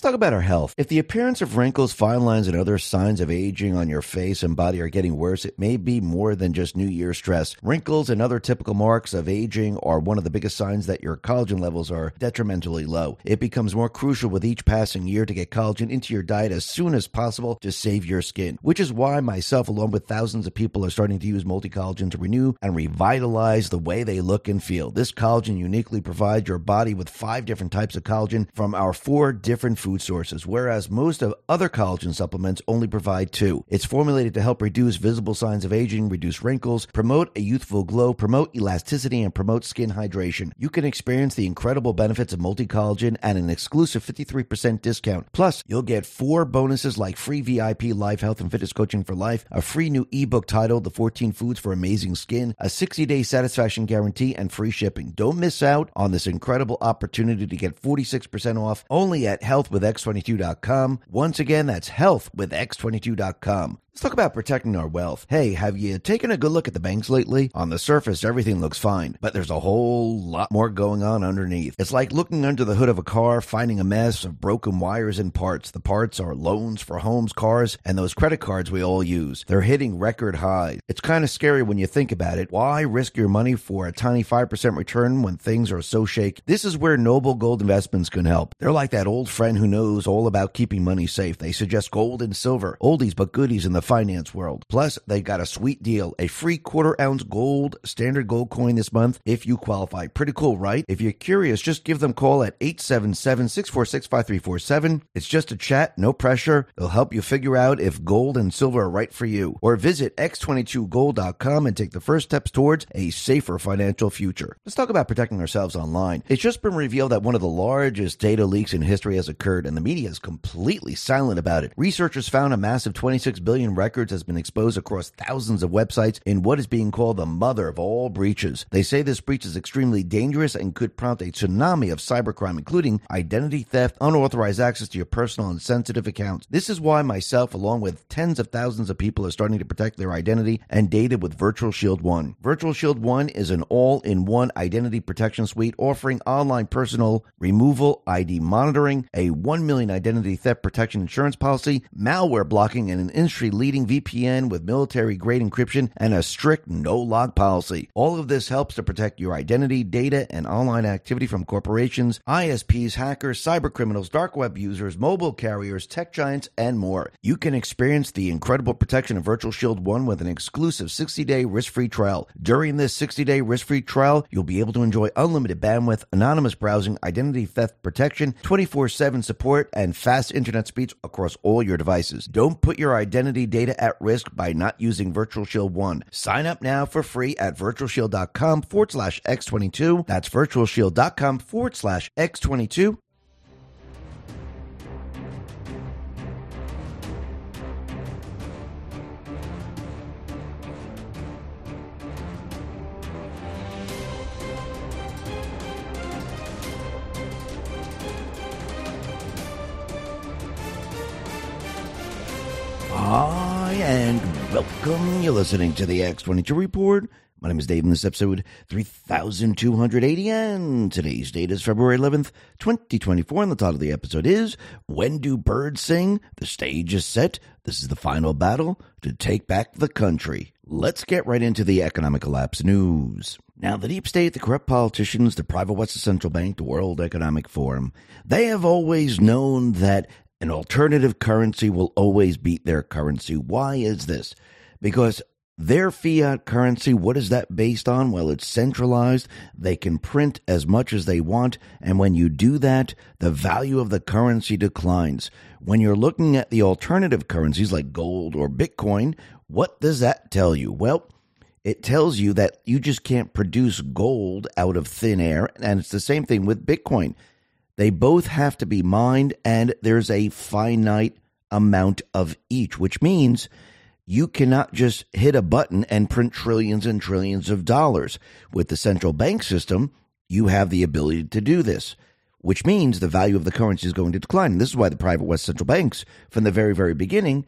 Let's talk about our health. If the appearance of wrinkles, fine lines, and other signs of aging on your face and body are getting worse, it may be more than just New Year stress. Wrinkles and other typical marks of aging are one of the biggest signs that your collagen levels are detrimentally low. It becomes more crucial with each passing year to get collagen into your diet as soon as possible to save your skin, which is why myself, along with thousands of people, are starting to use multi collagen to renew and revitalize the way they look and feel. This collagen uniquely provides your body with five different types of collagen from our four different food food sources, whereas most of other collagen supplements only provide two. It's formulated to help reduce visible signs of aging, reduce wrinkles, promote a youthful glow, promote elasticity, and promote skin hydration. You can experience the incredible benefits of multi collagen at an exclusive 53% discount. Plus, you'll get four bonuses like free VIP live health and fitness coaching for life, a free new ebook titled The 14 Foods for Amazing Skin, a 60 day satisfaction guarantee, and free shipping. Don't miss out on this incredible opportunity to get 46% off only at Health with x22.com. Once again, that's health with x22.com. Let's talk about protecting our wealth. Hey, have you taken a good look at the banks lately? On the surface, everything looks fine, but there's a whole lot more going on underneath. It's like looking under the hood of a car, finding a mess of broken wires and parts. The parts are loans for homes, cars, and those credit cards we all use. They're hitting record highs. It's kind of scary when you think about it. Why risk your money for a tiny 5% return when things are so shaky? This is where Noble Gold Investments can help. They're like that old friend who knows all about keeping money safe. They suggest gold and silver, oldies but goodies in the finance world. Plus, they got a sweet deal a free quarter ounce gold standard gold coin this month if you qualify. Pretty cool, right? If you're curious, just give them a call at 877 646 5347. It's just a chat, no pressure. They'll help you figure out if gold and silver are right for you. Or visit x22gold.com and take the first steps towards a safer financial future. Let's talk about protecting ourselves online. It's just been revealed that one of the largest data leaks in history has occurred, and the media is completely silent about it. Researchers found a massive 26 billion records has been exposed across thousands of websites in what is being called the mother of all breaches. They say this breach is extremely dangerous and could prompt a tsunami of cybercrime, including identity theft, unauthorized access to your personal and sensitive accounts. This is why myself, along with tens of thousands of people, are starting to protect their identity and data with Virtual Shield One. Virtual Shield One is an all in one identity protection suite offering online personal removal, ID monitoring, a 1 million identity theft protection insurance policy, malware blocking, and an industry leading VPN with military grade encryption and a strict no log policy. All of this helps to protect your identity, data, and online activity from corporations, ISPs, hackers, cyber criminals, dark web users, mobile carriers, tech giants, and more. You can experience the incredible protection of Virtual Shield 1 with an exclusive 60 day risk free trial. During this 60 day risk free trial, you'll be able to enjoy unlimited bandwidth, anonymous browsing, identity theft protection, 24 7 support, and fast internet speeds across all your devices. Don't put your identity data at risk by not using Virtual Shield 1. Sign up now for free at virtualshield.com forward slash X22. That's virtualshield.com forward slash X22. Hi, ah. And welcome. You're listening to the X22 Report. My name is Dave, and this episode 3280, and today's date is February 11th, 2024, and the title of the episode is When Do Birds Sing? The stage is set. This is the final battle to take back the country. Let's get right into the economic collapse news. Now, the deep state, the corrupt politicians, the private West the Central Bank, the World Economic Forum, they have always known that an alternative currency will always beat their currency. Why is this? Because their fiat currency, what is that based on? Well, it's centralized. They can print as much as they want. And when you do that, the value of the currency declines. When you're looking at the alternative currencies like gold or Bitcoin, what does that tell you? Well, it tells you that you just can't produce gold out of thin air. And it's the same thing with Bitcoin. They both have to be mined, and there's a finite amount of each, which means you cannot just hit a button and print trillions and trillions of dollars. With the central bank system, you have the ability to do this, which means the value of the currency is going to decline. And this is why the private West central banks, from the very, very beginning,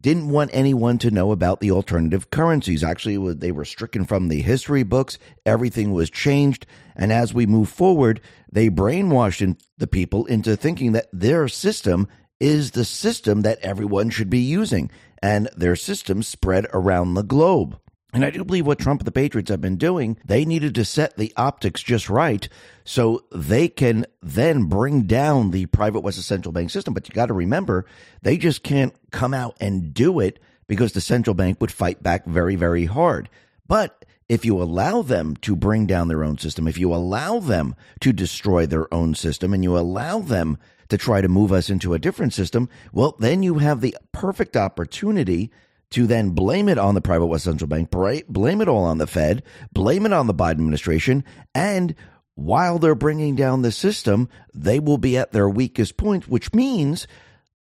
didn't want anyone to know about the alternative currencies. Actually, they were stricken from the history books. Everything was changed. And as we move forward, they brainwashed the people into thinking that their system is the system that everyone should be using. And their system spread around the globe. And I do believe what Trump and the Patriots have been doing, they needed to set the optics just right so they can then bring down the private West central bank system. But you got to remember, they just can't come out and do it because the central bank would fight back very, very hard. But if you allow them to bring down their own system, if you allow them to destroy their own system, and you allow them to try to move us into a different system, well, then you have the perfect opportunity to then blame it on the private West Central Bank, blame it all on the Fed, blame it on the Biden administration, and while they're bringing down the system, they will be at their weakest point, which means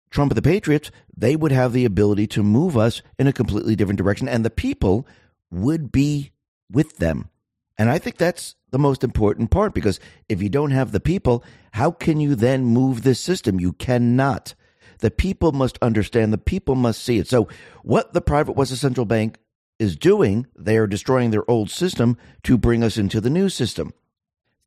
Trump and the Patriots, they would have the ability to move us in a completely different direction, and the people would be with them. And I think that's the most important part because if you don't have the people, how can you then move this system? You cannot. The people must understand, the people must see it. So, what the private West Central Bank is doing, they are destroying their old system to bring us into the new system.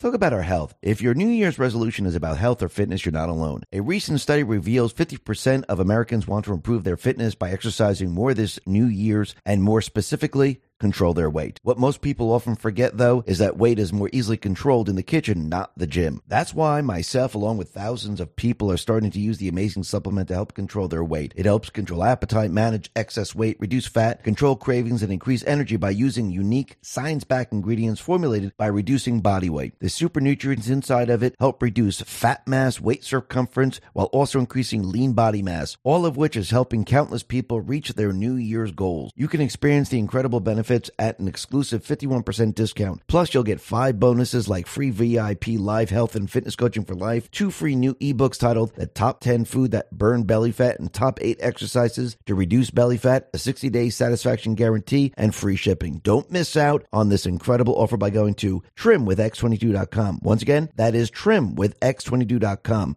Talk about our health. If your New Year's resolution is about health or fitness, you're not alone. A recent study reveals 50% of Americans want to improve their fitness by exercising more this New Year's, and more specifically, control their weight. What most people often forget, though, is that weight is more easily controlled in the kitchen, not the gym. That's why myself, along with thousands of people, are starting to use the amazing supplement to help control their weight. It helps control appetite, manage excess weight, reduce fat, control cravings, and increase energy by using unique, science backed ingredients formulated by reducing body weight. The super nutrients inside of it help reduce fat mass, weight circumference, while also increasing lean body mass, all of which is helping countless people reach their New Year's goals. You can experience the incredible benefits benefits at an exclusive 51% discount. Plus, you'll get five bonuses like free VIP live health and fitness coaching for life, two free new ebooks titled The Top 10 Food That Burn Belly Fat and Top 8 Exercises to Reduce Belly Fat, a 60 day satisfaction guarantee, and free shipping. Don't miss out on this incredible offer by going to trimwithx22.com. Once again, that is trimwithx22.com.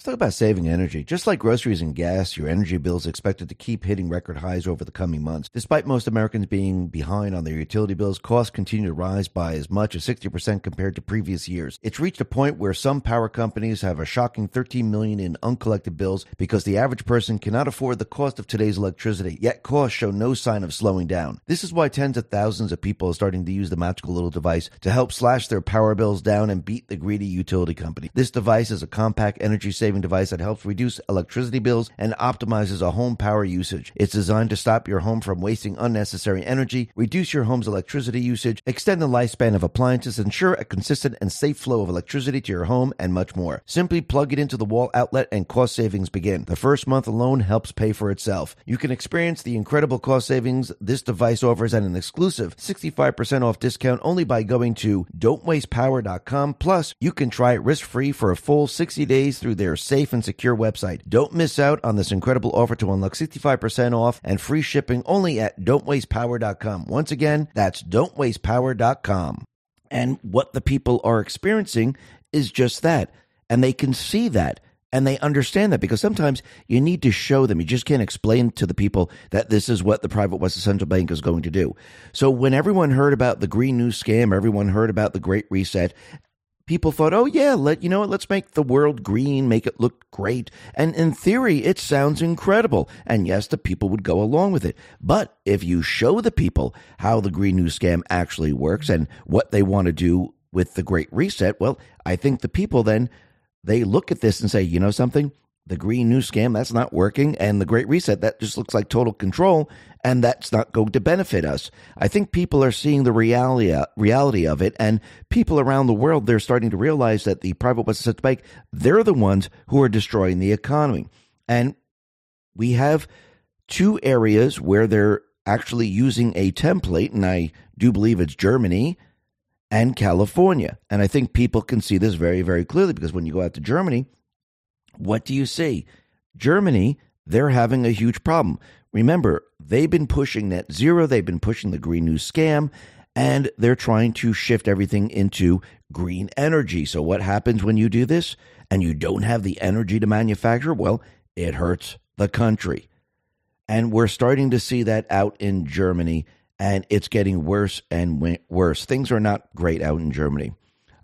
Let's talk about saving energy. Just like groceries and gas, your energy bill is expected to keep hitting record highs over the coming months. Despite most Americans being behind on their utility bills, costs continue to rise by as much as 60% compared to previous years. It's reached a point where some power companies have a shocking 13 million in uncollected bills because the average person cannot afford the cost of today's electricity. Yet costs show no sign of slowing down. This is why tens of thousands of people are starting to use the magical little device to help slash their power bills down and beat the greedy utility company. This device is a compact energy saving saving device that helps reduce electricity bills and optimizes a home power usage. It's designed to stop your home from wasting unnecessary energy, reduce your home's electricity usage, extend the lifespan of appliances, ensure a consistent and safe flow of electricity to your home, and much more. Simply plug it into the wall outlet and cost savings begin. The first month alone helps pay for itself. You can experience the incredible cost savings this device offers at an exclusive 65% off discount only by going to don'twastepower.com. Plus, you can try it risk free for a full 60 days through their safe and secure website. Don't miss out on this incredible offer to unlock 65% off and free shipping only at don'twastepower.com. Once again, that's don'twastepower.com. And what the people are experiencing is just that. And they can see that and they understand that because sometimes you need to show them. You just can't explain to the people that this is what the private West Central Bank is going to do. So when everyone heard about the Green New Scam, everyone heard about the Great Reset, people thought, oh, yeah, let, you know let's make the world green, make it look great. And in theory, it sounds incredible. And yes, the people would go along with it. But if you show the people how the Green New Scam actually works and what they want to do with the Great Reset, well, I think the people then they look at this and say, you know something? The Green New Scam, that's not working. And the Great Reset, that just looks like total control. And that's not going to benefit us. I think people are seeing the reality, reality of it. And people around the world, they're starting to realize that the private West Central Bank, they're the ones who are destroying the economy. And we have two areas where they're actually using a template. And I do believe it's Germany and California. And I think people can see this very, very clearly because when you go out to Germany, what do you see? Germany, they're having a huge problem. Remember, they've been pushing net zero, they've been pushing the Green New Scam, and they're trying to shift everything into green energy. So, what happens when you do this and you don't have the energy to manufacture? Well, it hurts the country. And we're starting to see that out in Germany and it's getting worse and worse. Things are not great out in Germany.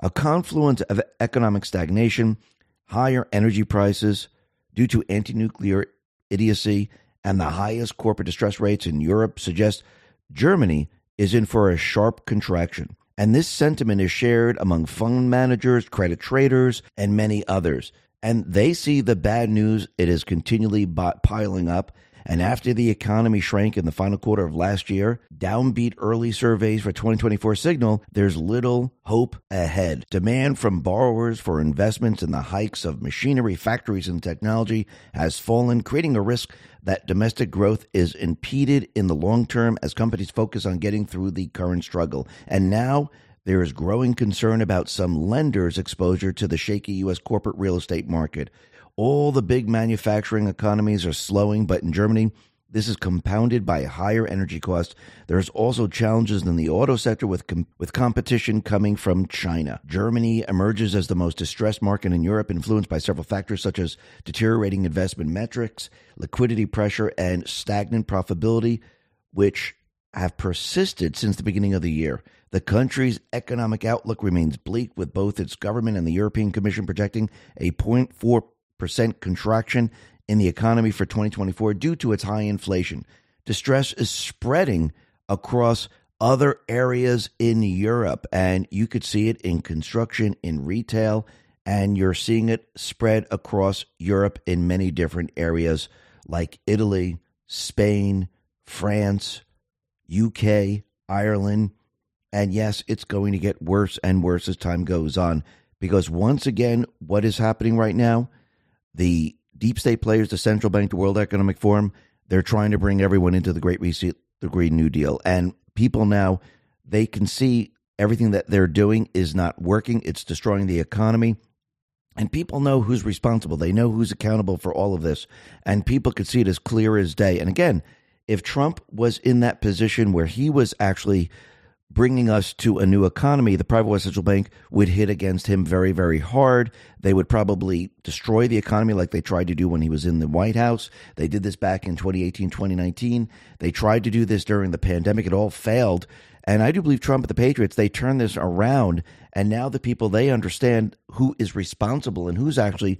A confluence of economic stagnation, higher energy prices due to anti nuclear idiocy, and the highest corporate distress rates in Europe suggest Germany is in for a sharp contraction. And this sentiment is shared among fund managers, credit traders, and many others. And they see the bad news, it is continually piling up and after the economy shrank in the final quarter of last year, downbeat early surveys for 2024 signal there's little hope ahead. Demand from borrowers for investments in the hikes of machinery, factories, and technology has fallen, creating a risk that domestic growth is impeded in the long term as companies focus on getting through the current struggle. And now, there is growing concern about some lenders' exposure to the shaky U.S. corporate real estate market. All the big manufacturing economies are slowing, but in Germany, this is compounded by higher energy costs. There's also challenges in the auto sector with com- with competition coming from China. Germany emerges as the most distressed market in Europe, influenced by several factors such as deteriorating investment metrics, liquidity pressure, and stagnant profitability, which have persisted since the beginning of the year. The country's economic outlook remains bleak, with both its government and the European Commission projecting a 0.4 percent contraction in the economy for 2024 due to its high inflation. Distress is spreading across other areas in Europe, and you could see it in construction, in retail, and you're seeing it spread across Europe in many different areas like Italy, Spain, France, UK, Ireland. And yes, it's going to get worse and worse as time goes on because once again, what is happening right now? The deep state players, the central bank, the World Economic Forum, they're trying to bring everyone into the Great Reset, the Green New Deal. And people now, they can see everything that they're doing is not working. It's destroying the economy. And people know who's responsible. They know who's accountable for all of this. And people could see it as clear as day. And again, if Trump was in that position where he was actually bringing us to a new economy, the private West Central Bank would hit against him very, very hard. They would probably destroy the economy like they tried to do when he was in the White House. They did this back in 2018, 2019. They tried to do this during the pandemic. It all failed. And I do believe Trump and the Patriots, they turned this around. And now the people, they understand who is responsible and who's actually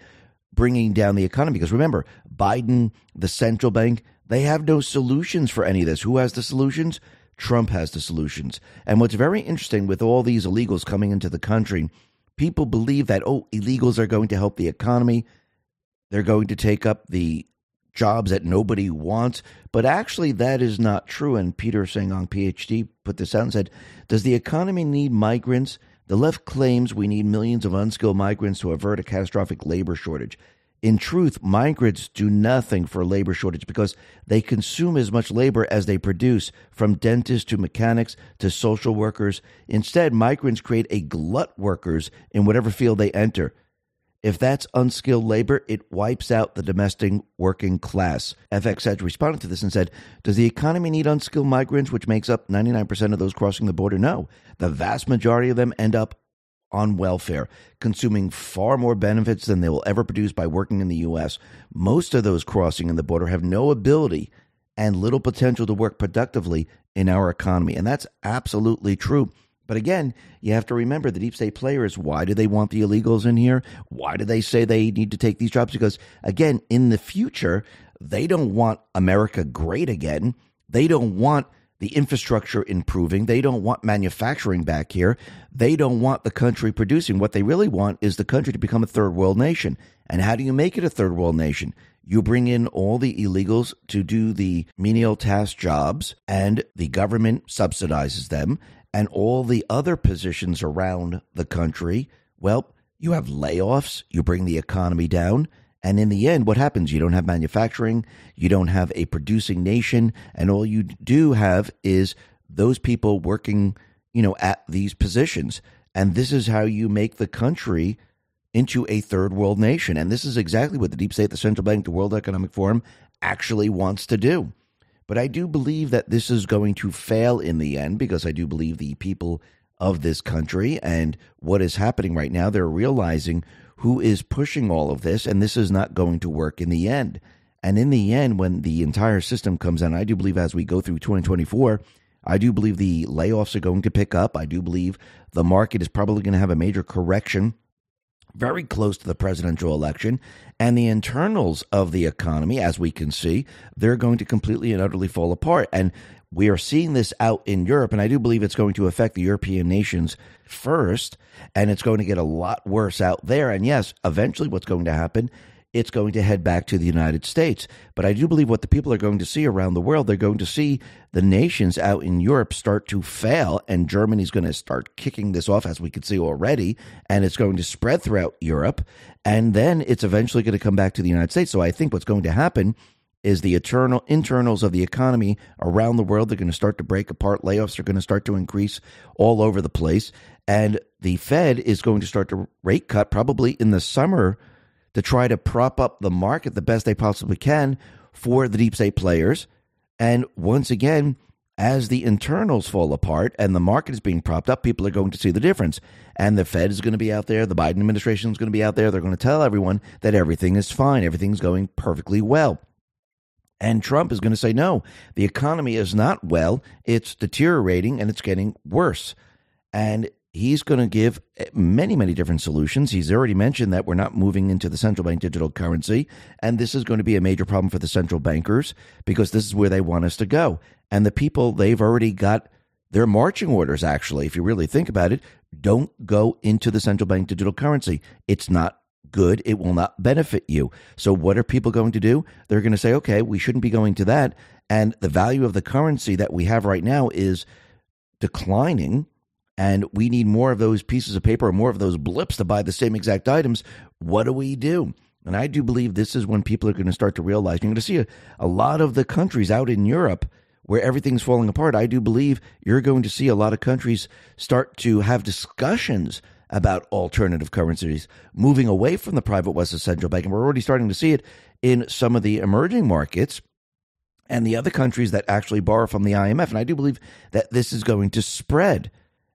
bringing down the economy. Because remember, Biden, the central bank, they have no solutions for any of this. Who has the solutions? Trump has the solutions. And what's very interesting with all these illegals coming into the country, people believe that, oh, illegals are going to help the economy. They're going to take up the jobs that nobody wants. But actually, that is not true. And Peter St. Onge, PhD, put this out and said, Does the economy need migrants? The left claims we need millions of unskilled migrants to avert a catastrophic labor shortage. In truth, migrants do nothing for labor shortage because they consume as much labor as they produce, from dentists to mechanics to social workers. Instead, migrants create a glut workers in whatever field they enter. If that's unskilled labor, it wipes out the domestic working class. FX Edge responded to this and said, Does the economy need unskilled migrants, which makes up 99% of those crossing the border? No. The vast majority of them end up on welfare, consuming far more benefits than they will ever produce by working in the U.S. Most of those crossing in the border have no ability and little potential to work productively in our economy. And that's absolutely true. But again, you have to remember the deep state players. Why do they want the illegals in here? Why do they say they need to take these jobs? Because again, in the future, they don't want America great again. They don't want the infrastructure improving. They don't want manufacturing back here. They don't want the country producing. What they really want is the country to become a third world nation. And how do you make it a third world nation? You bring in all the illegals to do the menial task jobs, and the government subsidizes them and all the other positions around the country, well, you have layoffs, you bring the economy down. And in the end, what happens? You don't have manufacturing, you don't have a producing nation, and all you do have is those people working, you know, at these positions. And this is how you make the country into a third world nation. And this is exactly what the deep state, the central bank, the World Economic Forum actually wants to do. But I do believe that this is going to fail in the end because I do believe the people of this country and what is happening right now, they're realizing who is pushing all of this, and this is not going to work in the end. And in the end, when the entire system comes in, I do believe as we go through 2024, I do believe the layoffs are going to pick up. I do believe the market is probably going to have a major correction very close to the presidential election. And the internals of the economy, as we can see, they're going to completely and utterly fall apart. And we are seeing this out in Europe, and I do believe it's going to affect the European nations first, and it's going to get a lot worse out there. And yes, eventually, what's going to happen it's going to head back to the United States. But I do believe what the people are going to see around the world, they're going to see the nations out in Europe start to fail, and Germany's going to start kicking this off, as we can see already, and it's going to spread throughout Europe. And then it's eventually going to come back to the United States. So I think what's going to happen is the eternal internals of the economy around the world they're going to start to break apart layoffs are going to start to increase all over the place and the fed is going to start to rate cut probably in the summer to try to prop up the market the best they possibly can for the deep state players. And once again, as the internals fall apart and the market is being propped up, people are going to see the difference. And the Fed is going to be out there, the Biden administration is going to be out there. They're going to tell everyone that everything is fine, everything's going perfectly well. And Trump is going to say, no, the economy is not well, it's deteriorating and it's getting worse. And he's going to give eh, many, many different solutions. He's already mentioned that we're not moving into the central bank digital currency. And this is going to be a major problem for the central bankers because this is where they want us to go. And the people, they've already got their marching orders, actually, if you really think about it. Don't go into the central bank digital currency. It's not good. It will not benefit you. So, what are people going to do? They're going to say, okay, we shouldn't be going to that. And the value of the currency that we have right now is declining and we need more of those pieces of paper or more of those blips to buy the same exact items, what do we do? And I do believe this is when people are going to start to realize you're going to see a, a lot of the countries out in Europe where everything's falling apart. I do believe you're going to see a lot of countries start to have discussions about alternative currencies, moving away from the private Western Central Bank. And we're already starting to see it in some of the emerging markets and the other countries that actually borrow from the IMF. And I do believe that this is going to spread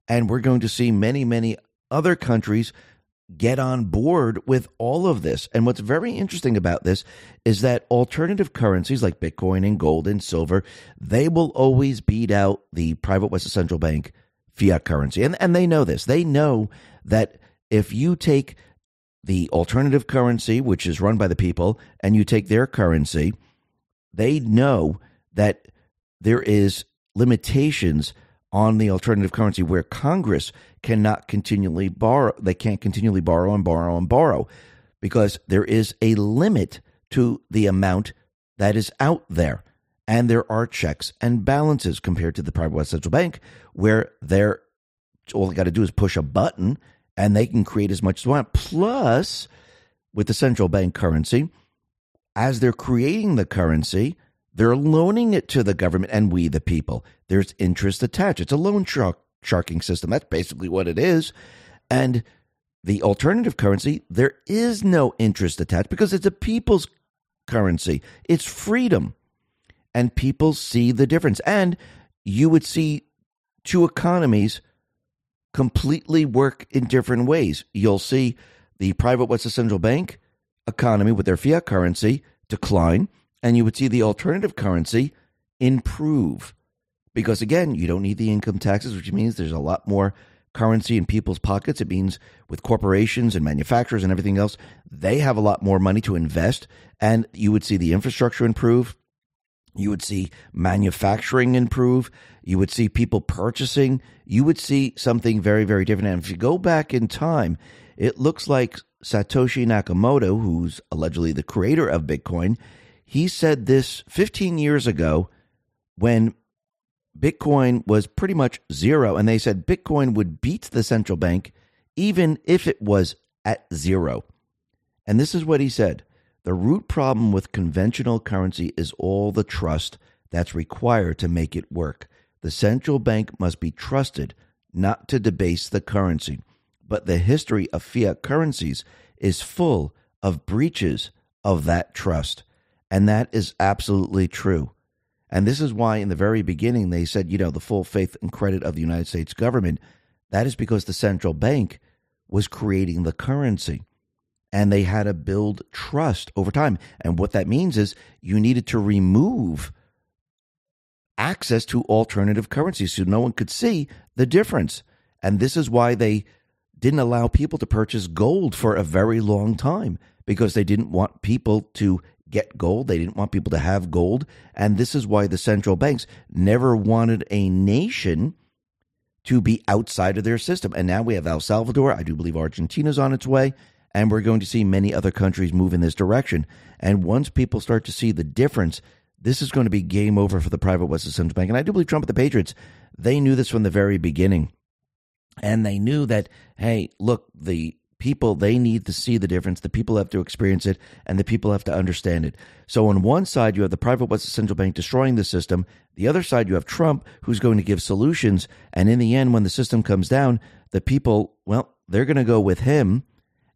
and we're going to see many, many other countries get on board with all of this. And what's very interesting about this is that alternative currencies like Bitcoin and gold and silver, they will always beat out the private Western Central Bank fiat currency. And, and they know this. They know that if you take the alternative currency, which is run by the people, and you take their currency, they know that there is limitations on the alternative currency where Congress cannot continually borrow. They can't continually borrow and borrow and borrow because there is a limit to the amount that is out there. And there are checks and balances compared to the private West Central Bank, where they're all they got to do is push a button and they can create as much as they want. Plus, with the central bank currency, as they're creating the currency, they're loaning it to the government and we, the people. There's interest attached. It's a loan shark, sharking system. That's basically what it is. And the alternative currency, there is no interest attached because it's a people's currency. It's freedom. And people see the difference. And you would see two economies completely work in different ways. You'll see the private West Central Bank economy with their fiat currency decline and you would see the alternative currency improve Because again, you don't need the income taxes, which means there's a lot more currency in people's pockets. It means with corporations and manufacturers and everything else, they have a lot more money to invest. And you would see the infrastructure improve. You would see manufacturing improve. You would see people purchasing. You would see something very, very different. And if you go back in time, it looks like Satoshi Nakamoto, who's allegedly the creator of Bitcoin, he said this 15 years ago when Bitcoin was pretty much zero. And they said Bitcoin would beat the central bank even if it was at zero. And this is what he said The root problem with conventional currency is all the trust that's required to make it work. The central bank must be trusted not to debase the currency. But the history of fiat currencies is full of breaches of that trust. And that is absolutely true. And this is why, in the very beginning, they said, you know, the full faith and credit of the United States government. That is because the central bank was creating the currency and they had to build trust over time. And what that means is you needed to remove access to alternative currencies so no one could see the difference. And this is why they didn't allow people to purchase gold for a very long time because they didn't want people to get gold. They didn't want people to have gold. And this is why the central banks never wanted a nation to be outside of their system. And now we have El Salvador. I do believe Argentina's on its way. And we're going to see many other countries move in this direction. And once people start to see the difference, this is going to be game over for the private Western Central Bank. And I do believe Trump and the Patriots, they knew this from the very beginning. And they knew that, hey, look, the people they need to see the difference the people have to experience it and the people have to understand it so on one side you have the private west central bank destroying the system the other side you have trump who's going to give solutions and in the end when the system comes down the people well they're going to go with him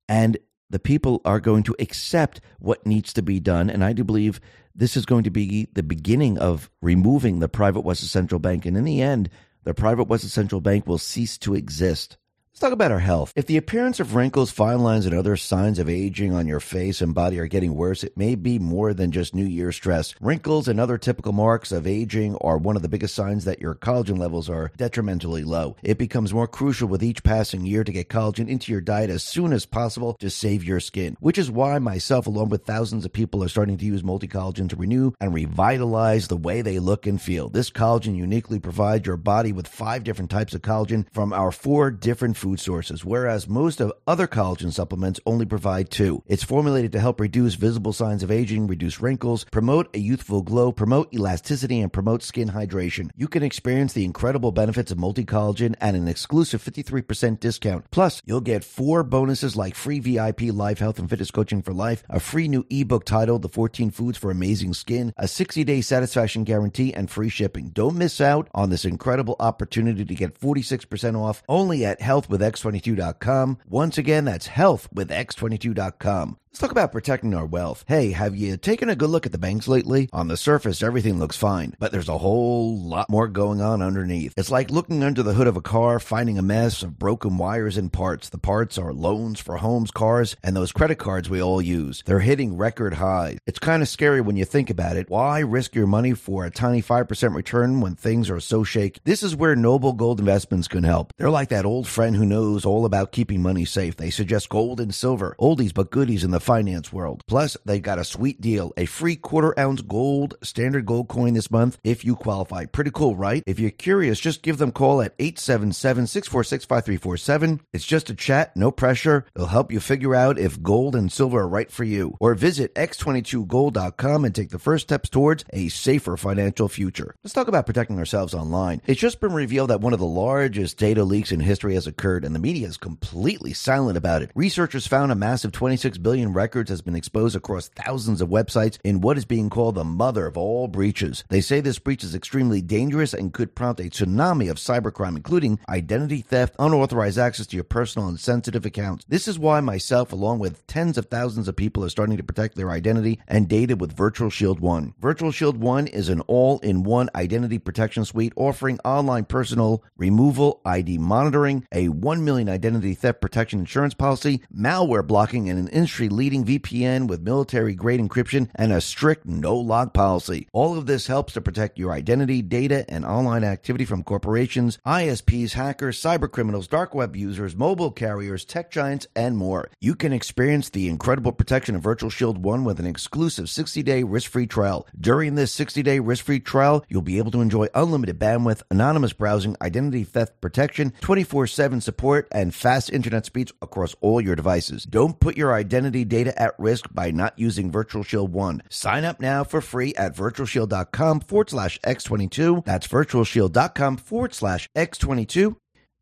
and the people are going to accept what needs to be done. And i do believe this is going to be the beginning of removing the private Western central bank. And in the end the private Western central bank will cease to exist Let's talk about our health. If the appearance of wrinkles, fine lines, and other signs of aging on your face and body are getting worse, it may be more than just New Year stress. Wrinkles and other typical marks of aging are one of the biggest signs that your collagen levels are detrimentally low. It becomes more crucial with each passing year to get collagen into your diet as soon as possible to save your skin, which is why myself, along with thousands of people, are starting to use multi collagen to renew and revitalize the way they look and feel. This collagen uniquely provides your body with five different types of collagen from our four different food sources, whereas most of other collagen supplements only provide two. It's formulated to help reduce visible signs of aging, reduce wrinkles, promote a youthful glow, promote elasticity, and promote skin hydration. You can experience the incredible benefits of multi collagen at an exclusive 53% discount. Plus, you'll get four bonuses like free VIP live health and fitness coaching for life, a free new ebook titled The 14 Foods for Amazing Skin, a 60 day satisfaction guarantee, and free shipping. Don't miss out on this incredible opportunity to get 46% off only at Health with x22.com. Once again, that's health with x22.com. Let's talk about protecting our wealth. Hey, have you taken a good look at the banks lately? On the surface, everything looks fine, but there's a whole lot more going on underneath. It's like looking under the hood of a car, finding a mess of broken wires and parts. The parts are loans for homes, cars, and those credit cards we all use. They're hitting record highs. It's kind of scary when you think about it. Why risk your money for a tiny 5% return when things are so shaky? This is where Noble Gold Investments can help. They're like that old friend who knows all about keeping money safe. They suggest gold and silver, oldies but goodies in the finance world. Plus, they got a sweet deal a free quarter ounce gold standard gold coin this month if you qualify. Pretty cool, right? If you're curious, just give them a call at 877 646 5347. It's just a chat, no pressure. They'll help you figure out if gold and silver are right for you. Or visit x22gold.com and take the first steps towards a safer financial future. Let's talk about protecting ourselves online. It's just been revealed that one of the largest data leaks in history has occurred, and the media is completely silent about it. Researchers found a massive 26 billion records has been exposed across thousands of websites in what is being called the mother of all breaches. They say this breach is extremely dangerous and could prompt a tsunami of cybercrime, including identity theft, unauthorized access to your personal and sensitive accounts. This is why myself, along with tens of thousands of people, are starting to protect their identity and data with Virtual Shield One. Virtual Shield One is an all in one identity protection suite offering online personal removal, ID monitoring, a 1 million identity theft protection insurance policy, malware blocking, and an industry leading VPN with military grade encryption and a strict no log policy. All of this helps to protect your identity, data, and online activity from corporations, ISPs, hackers, cybercriminals, dark web users, mobile carriers, tech giants, and more. You can experience the incredible protection of Virtual Shield 1 with an exclusive 60 day risk free trial. During this 60 day risk free trial, you'll be able to enjoy unlimited bandwidth, anonymous browsing, identity theft protection, 24 7 support, and fast internet speeds across all your devices. Don't put your identity data at risk by not using Virtual Shield 1. Sign up now for free at virtualshield.com forward slash X22. That's virtualshield.com forward slash X22.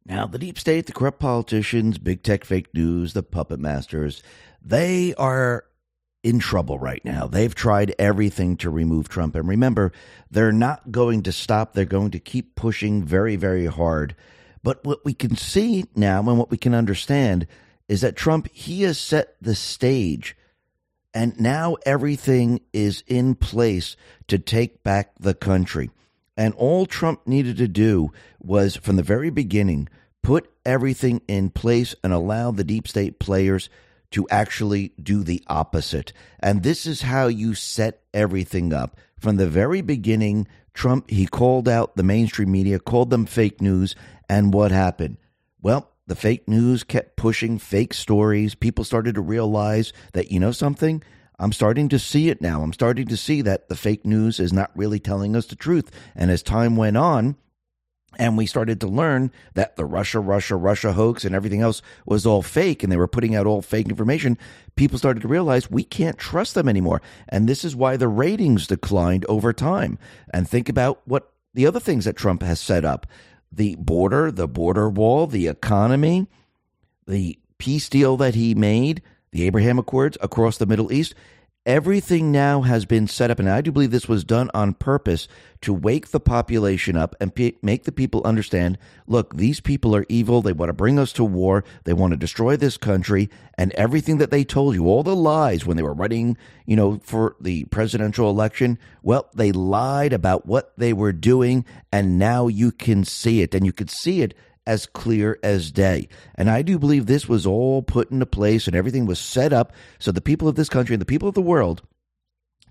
Now, the deep state, the corrupt politicians, big tech fake news, the puppet masters, they are in trouble right now. They've tried everything to remove Trump. And remember, they're not going to stop. They're going to keep pushing very, very hard. But what we can see now and what we can understand is that Trump, he has set the stage. And now everything is in place to take back the country. And all Trump needed to do was, from the very beginning, put everything in place and allow the deep state players to actually do the opposite. And this is how you set everything up. From the very beginning, Trump, he called out the mainstream media, called them fake news. And what happened? Well, the fake news kept pushing fake stories. People started to realize that, you know something? I'm starting to see it now. I'm starting to see that the fake news is not really telling us the truth. And as time went on, and we started to learn that the Russia, Russia, Russia hoax and everything else was all fake and they were putting out all fake information. People started to realize we can't trust them anymore. And this is why the ratings declined over time. And think about what the other things that Trump has set up the border, the border wall, the economy, the peace deal that he made, the Abraham Accords across the Middle East. Everything now has been set up, and I do believe this was done on purpose to wake the population up and pe- make the people understand look, these people are evil. They want to bring us to war. They want to destroy this country. And everything that they told you, all the lies when they were running, you know, for the presidential election, well, they lied about what they were doing. And now you can see it. And you could see it as clear as day. And I do believe this was all put into place and everything was set up so the people of this country and the people of the world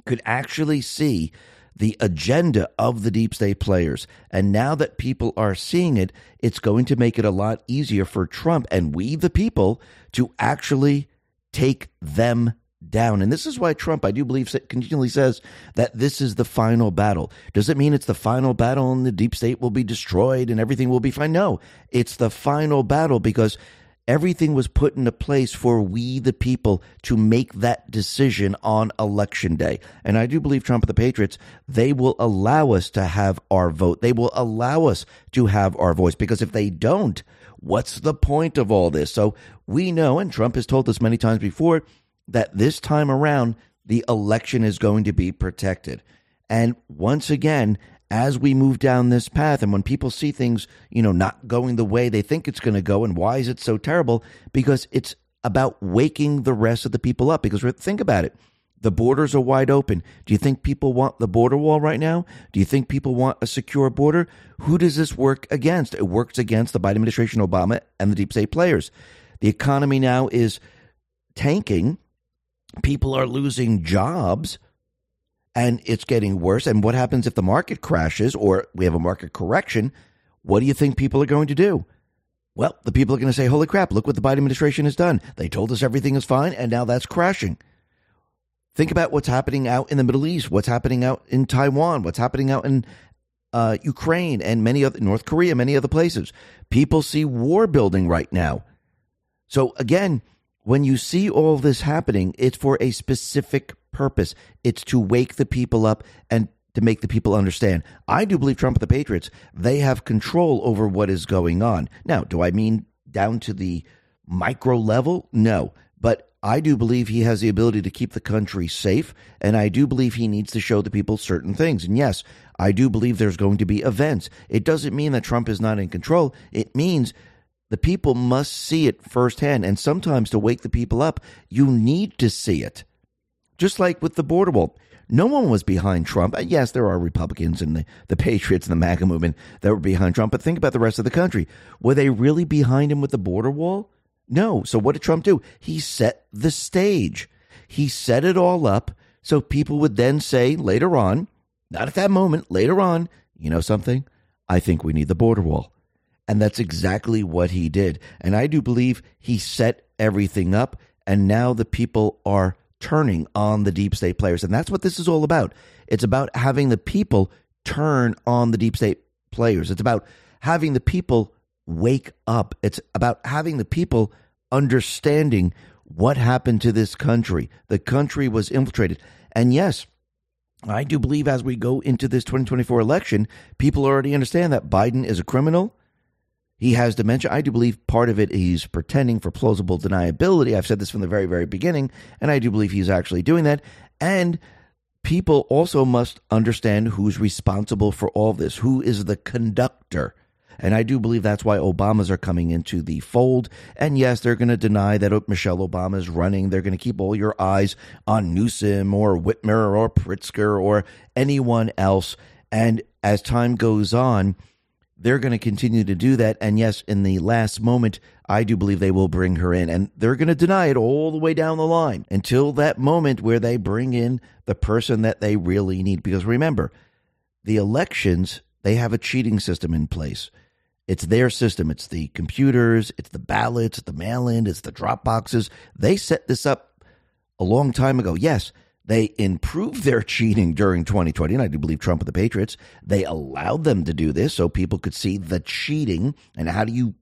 could actually see the agenda of the deep state players. And now that people are seeing it, it's going to make it a lot easier for Trump and we, the people, to actually take them down. And this is why Trump, I do believe, continually says that this is the final battle. Does it mean it's the final battle and the deep state will be destroyed and everything will be fine? No, it's the final battle because everything was put into place for we, the people, to make that decision on election day. And I do believe Trump and the Patriots, they will allow us to have our vote. They will allow us to have our voice because if they don't, what's the point of all this? So we know, and Trump has told us many times before, that this time around, the election is going to be protected. And once again, as we move down this path and when people see things, you know, not going the way they think it's going to go and why is it so terrible? Because it's about waking the rest of the people up because think about it. The borders are wide open. Do you think people want the border wall right now? Do you think people want a secure border? Who does this work against? It works against the Biden administration, Obama, and the deep state players. The economy now is tanking people are losing jobs and it's getting worse. And what happens if the market crashes or we have a market correction? What do you think people are going to do? Well, the people are going to say, holy crap, look what the Biden administration has done. They told us everything is fine, and now that's crashing. Think about what's happening out in the Middle East, what's happening out in Taiwan, what's happening out in uh, Ukraine and many other North Korea, many other places. People see war building right now. So again, when you see all this happening, it's for a specific purpose. It's to wake the people up and to make the people understand. I do believe Trump and the Patriots, they have control over what is going on. Now, do I mean down to the micro level? No. But I do believe he has the ability to keep the country safe, and I do believe he needs to show the people certain things. And yes, I do believe there's going to be events. It doesn't mean that Trump is not in control. It means the people must see it firsthand. And sometimes to wake the people up, you need to see it. Just like with the border wall. No one was behind Trump. Uh, yes, there are Republicans and the, the Patriots and the MAGA movement that were behind Trump, but think about the rest of the country. Were they really behind him with the border wall? No. So what did Trump do? He set the stage. he set it all up so people would then say later on, not at that moment, later on, you know something? I think we need the border wall. And that's exactly what he did. And I do believe he set everything up. And now the people are turning on the deep state players. And that's what this is all about. It's about having the people turn on the deep state players. It's about having the people wake up. It's about having the people understanding what happened to this country. The country was infiltrated. And yes, I do believe as we go into this 2024 election, people already understand that Biden is a criminal. He has dementia. I do believe part of it he's pretending for plausible deniability. I've said this from the very, very beginning, and I do believe he's actually doing that. And people also must understand who's responsible for all this. Who is the conductor? And I do believe that's why Obamas are coming into the fold. And yes, they're going to deny that Michelle Obama is running. They're going to keep all your eyes on Newsom or Whitmer or Pritzker or anyone else. And as time goes on, they're going to continue to do that. And yes, in the last moment, I do believe they will bring her in. And they're going to deny it all the way down the line until that moment where they bring in the person that they really need. Because remember, the elections, they have a cheating system in place. It's their system. It's the computers, it's the ballots, the mail in, it's the drop boxes. They set this up a long time ago. Yes, they improved their cheating during 2020, and I do believe Trump and the Patriots. They allowed them to do this so people could see the cheating. And how do you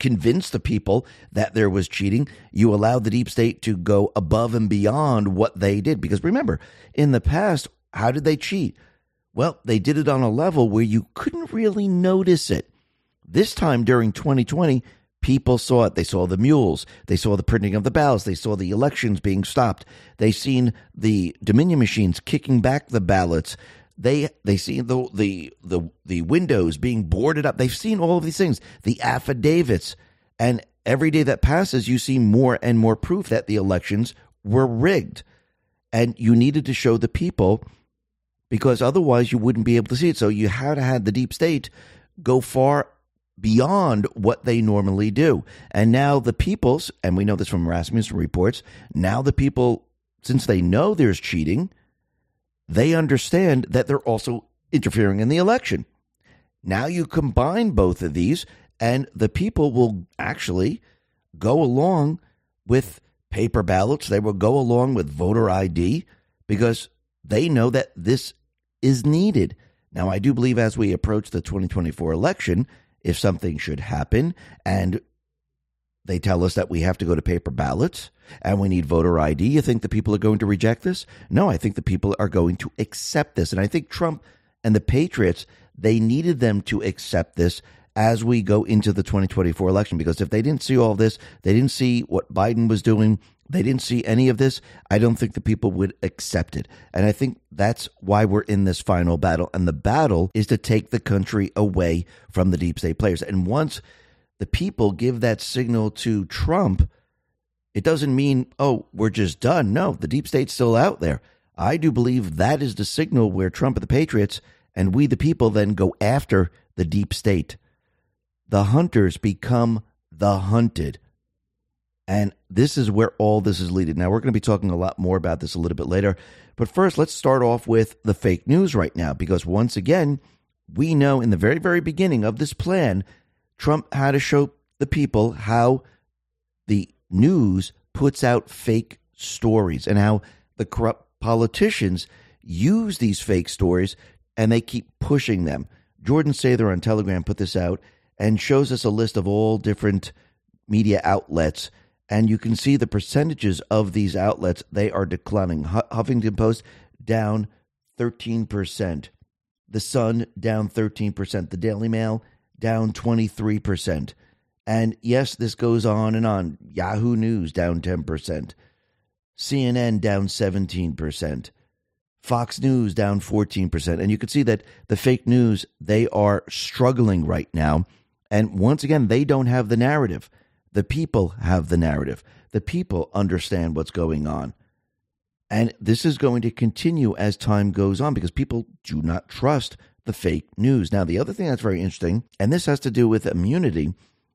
convince the people that there was cheating? You allowed the deep state to go above and beyond what they did. Because remember, in the past, how did they cheat? Well, they did it on a level where you couldn't really notice it. This time during 2020, people saw it. They saw the mules. They saw the printing of the ballots. They saw the elections being stopped. They seen the Dominion machines kicking back the ballots. They they seen the the the the windows being boarded up. They've seen all of these things. The affidavits, and every day that passes, you see more and more proof that the elections were rigged, and you needed to show the people because otherwise you wouldn't be able to see it. So you had to have the deep state go far beyond what they normally do. And now the people's, and we know this from Rasmussen reports, now the people, since they know there's cheating, they understand that they're also interfering in the election. Now you combine both of these, and the people will actually go along with paper ballots. They will go along with voter ID because they know that this is needed. Now, I do believe as we approach the 2024 election, if something should happen and they tell us that we have to go to paper ballots and we need voter ID. You think the people are going to reject this? No, I think the people are going to accept this. And I think Trump and the Patriots, they needed them to accept this as we go into the 2024 election because if they didn't see all this, they didn't see what Biden was doing, they didn't see any of this, I don't think the people would accept it. And I think that's why we're in this final battle. And the battle is to take the country away from the deep state players. And once the people give that signal to Trump, it doesn't mean, oh, we're just done. No, the deep state's still out there. I do believe that is the signal where Trump and the Patriots and we, the people, then go after the deep state. The hunters become the hunted. And this is where all this is leading. Now, we're going to be talking a lot more about this a little bit later. But first, let's start off with the fake news right now, because once again, we know in the very, very beginning of this plan, Trump had to show the people how the news puts out fake stories and how the corrupt politicians use these fake stories and they keep pushing them. Jordan Sather on Telegram put this out and shows us a list of all different media outlets and you can see the percentages of these outlets. They are declining. Huffington post down 13% the sun down 13% the daily mail down 23% and yes this goes on and on. Yahoo news down 10% cnn down 17% fox news down 14% and you can see that the fake news they are struggling right now. And once again they don't have the narrative the people have the narrative. The people understand what's going on. And this is going to continue as time goes on because people do not trust the fake news. Now, the other thing that's very interesting, and this has to do with immunity,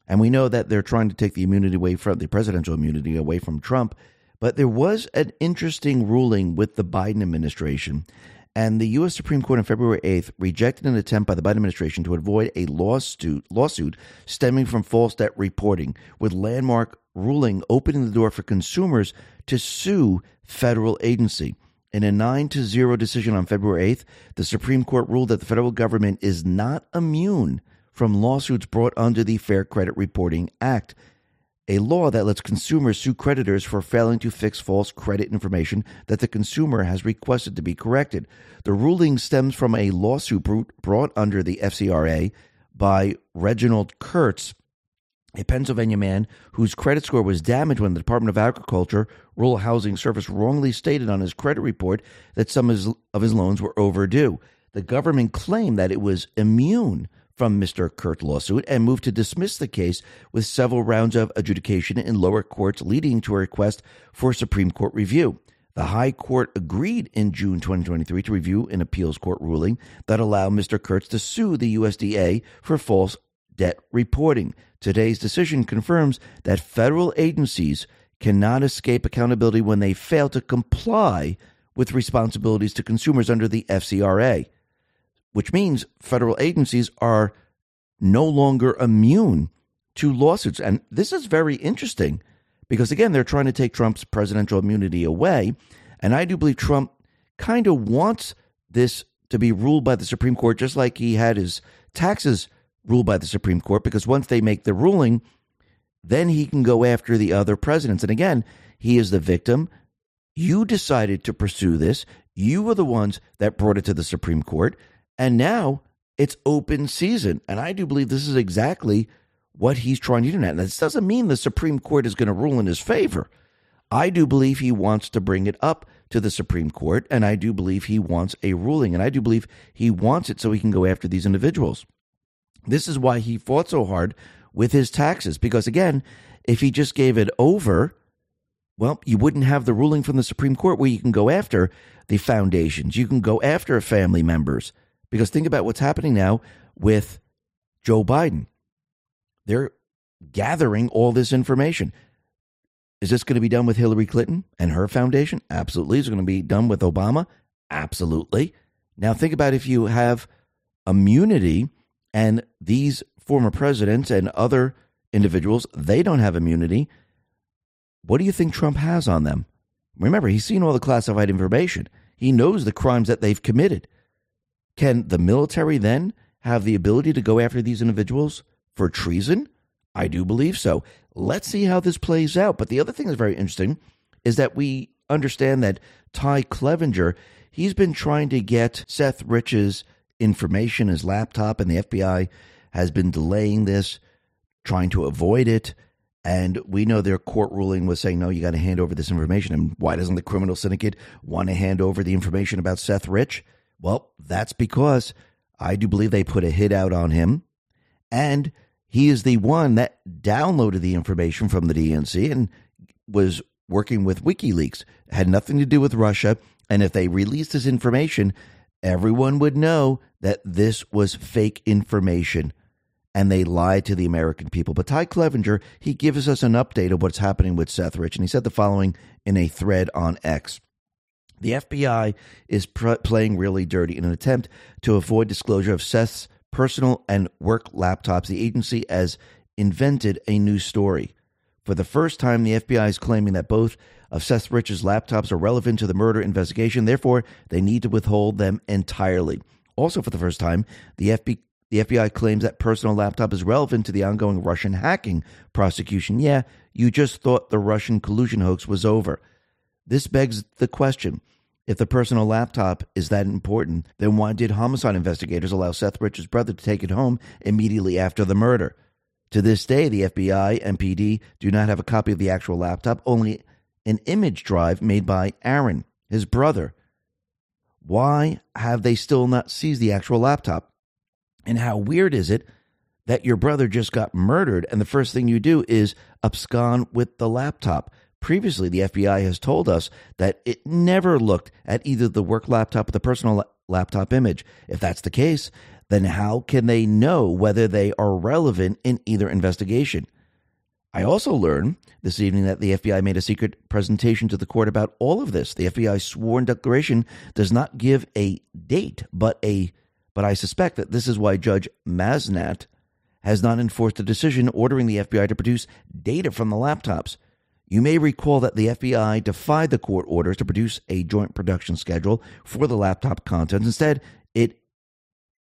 and we know that they're trying to take the immunity away from the presidential immunity away from Trump, But there was an interesting ruling with the Biden administration. And the U.S. Supreme Court on February 8th rejected an attempt by the Biden administration to avoid a lawsuit, lawsuit stemming from false debt reporting, with landmark ruling opening the door for consumers to sue federal agency. In a 9 to 0 decision on February 8th, the Supreme Court ruled that the federal government is not immune from lawsuits brought under the Fair Credit Reporting Act a law that lets consumers sue creditors for failing to fix false credit information that the consumer has requested to be corrected. The ruling stems from a lawsuit brought under the FCRA by Reginald Kirtz, a Pennsylvania man whose credit score was damaged when the Department of Agriculture Rural Housing Service wrongly stated on his credit report that some of his loans were overdue. The government claimed that it was immune from Mr. Kurt lawsuit and moved to dismiss the case with several rounds of adjudication in lower courts, leading to a request for Supreme Court review. The High Court agreed in June 2023 to review an appeals court ruling that allowed Mr. Kirtz to sue the USDA for false debt reporting. Today's decision confirms that federal agencies cannot escape accountability when they fail to comply with responsibilities to consumers under the FCRA which means federal agencies are no longer immune to lawsuits. And this is very interesting because, again, they're trying to take Trump's presidential immunity away. And I do believe Trump kind of wants this to be ruled by the Supreme Court, just like he had his taxes ruled by the Supreme Court, because once they make the ruling, then he can go after the other presidents. And again, he is the victim. You decided to pursue this. You were the ones that brought it to the Supreme Court. And now it's open season. And I do believe this is exactly what he's trying to do now. And this doesn't mean the Supreme Court is going to rule in his favor. I do believe he wants to bring it up to the Supreme Court, and I do believe he wants a ruling, and I do believe he wants it so he can go after these individuals. This is why he fought so hard with his taxes, because again, if he just gave it over, well, you wouldn't have the ruling from the Supreme Court where you can go after the foundations, you can go after family members. Because think about what's happening now with Joe Biden. They're gathering all this information. Is this going to be done with Hillary Clinton and her foundation? Absolutely. Is it going to be done with Obama? Absolutely. Now, think about if you have immunity and these former presidents and other individuals, they don't have immunity. What do you think Trump has on them? Remember, he's seen all the classified information. He knows the crimes that they've committed. Can the military then have the ability to go after these individuals for treason? I do believe so. Let's see how this plays out. But the other thing that's very interesting is that we understand that Ty Clevenger, he's been trying to get Seth Rich's information, his laptop, and the FBI has been delaying this, trying to avoid it. And we know their court ruling was saying, no, you got to hand over this information. And why doesn't the criminal syndicate want to hand over the information about Seth Rich? Well, that's because I do believe they put a hit out on him. And he is the one that downloaded the information from the DNC and was working with WikiLeaks. Had nothing to do with Russia. And if they released this information, everyone would know that this was fake information and they lied to the American people. But Ty Clevenger, he gives us an update of what's happening with Seth Rich. And he said the following in a thread on X. The FBI is pr- playing really dirty in an attempt to avoid disclosure of Seth's personal and work laptops. The agency has invented a new story. For the first time, the FBI is claiming that both of Seth Rich's laptops are relevant to the murder investigation. Therefore, they need to withhold them entirely. Also, for the first time, the FBI the FBI claims that personal laptop is relevant to the ongoing Russian hacking prosecution. Yeah, you just thought the Russian collusion hoax was over. This begs the question if the personal laptop is that important, then why did homicide investigators allow Seth Rich's brother to take it home immediately after the murder? To this day, the FBI and PD do not have a copy of the actual laptop, only an image drive made by Aaron, his brother. Why have they still not seized the actual laptop? And how weird is it that your brother just got murdered and the first thing you do is abscond with the laptop? Previously, the FBI has told us that it never looked at either the work laptop or the personal laptop image. If that's the case, then how can they know whether they are relevant in either investigation? I also learned this evening that the FBI made a secret presentation to the court about all of this. The FBI sworn declaration does not give a date, but a but I suspect that this is why Judge Mazzant has not enforced a decision ordering the FBI to produce data from the laptops. You may recall that the FBI defied the court orders to produce a joint production schedule for the laptop contents. Instead, it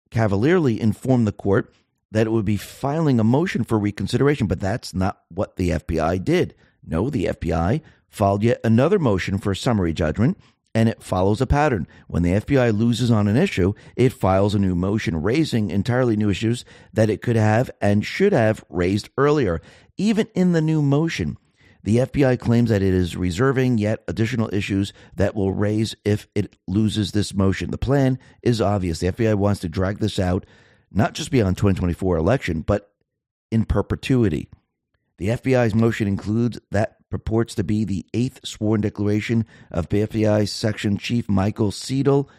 cavalierly informed the court that it would be filing a motion for reconsideration, but that's not what the FBI did. No, the FBI filed yet another motion for summary judgment, and it follows a pattern. When the FBI loses on an issue, it files a new motion raising entirely new issues that it could have and should have raised earlier. Even in the new motion, the FBI claims that it is reserving yet additional issues that will raise if it loses this motion. The plan is obvious. The FBI wants to drag this out not just beyond 2024 election, but in perpetuity. The FBI's motion includes that purports to be the eighth sworn declaration of FBI Section Chief Michael Seidel.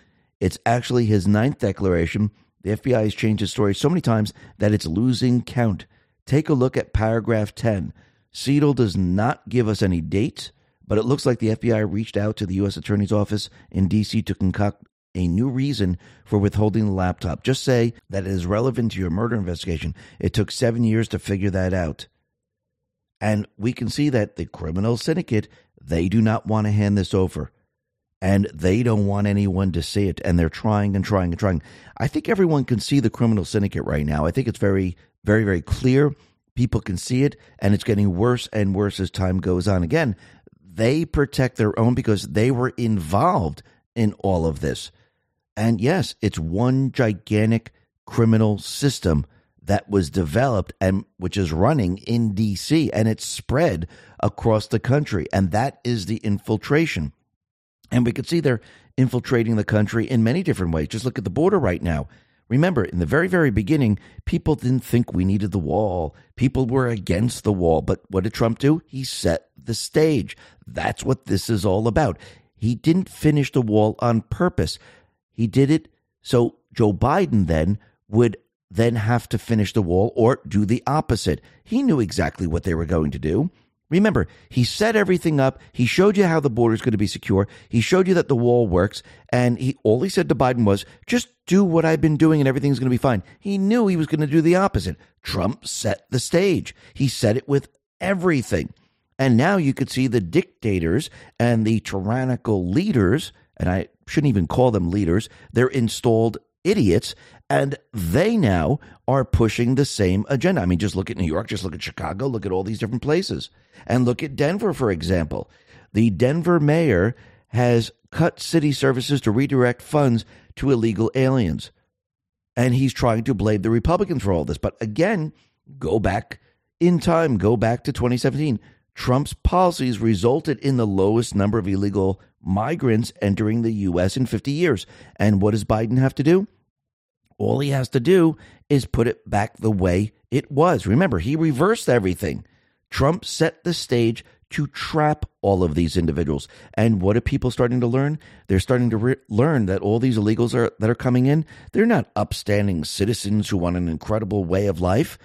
It's actually his ninth declaration. The FBI has changed its story so many times that it's losing count. Take a look at paragraph 10. Seidel does not give us any dates, but it looks like the FBI reached out to the U.S. Attorney's Office in D.C. to concoct a new reason for withholding the laptop. Just say that it is relevant to your murder investigation. It took seven years to figure that out. And we can see that the criminal syndicate, they do not want to hand this over. And they don't want anyone to see it. And they're trying and trying and trying. I think everyone can see the criminal syndicate right now. I think it's very, very, very clear. People can see it. And it's getting worse and worse as time goes on. Again, they protect their own because they were involved in all of this. And yes, it's one gigantic criminal system that was developed and which is running in DC and it's spread across the country. And that is the infiltration. And we could see they're infiltrating the country in many different ways. Just look at the border right now. Remember, in the very, very beginning, people didn't think we needed the wall. People were against the wall. But what did Trump do? He set the stage. That's what this is all about. He didn't finish the wall on purpose. He did it so Joe Biden then would then have to finish the wall or do the opposite. He knew exactly what they were going to do. Remember, he set everything up. He showed you how the border is going to be secure. He showed you that the wall works. And he all he said to Biden was, just do what I've been doing and everything's going to be fine. He knew he was going to do the opposite. Trump set the stage. He set it with everything. And now you could see the dictators and the tyrannical leaders, and I shouldn't even call them leaders, they're installed idiots. And they now are pushing the same agenda. I mean, just look at New York, just look at Chicago, look at all these different places. And look at Denver, for example. The Denver mayor has cut city services to redirect funds to illegal aliens. And he's trying to blame the Republicans for all this. But again, go back in time, go back to 2017. Trump's policies resulted in the lowest number of illegal migrants entering the U.S. in 50 years. And what does Biden have to do? All he has to do is put it back the way it was. Remember, he reversed everything. Trump set the stage to trap all of these individuals. And what are people starting to learn? They're starting to re- learn that all these illegals are, that are coming in, they're not upstanding citizens who want an incredible way of life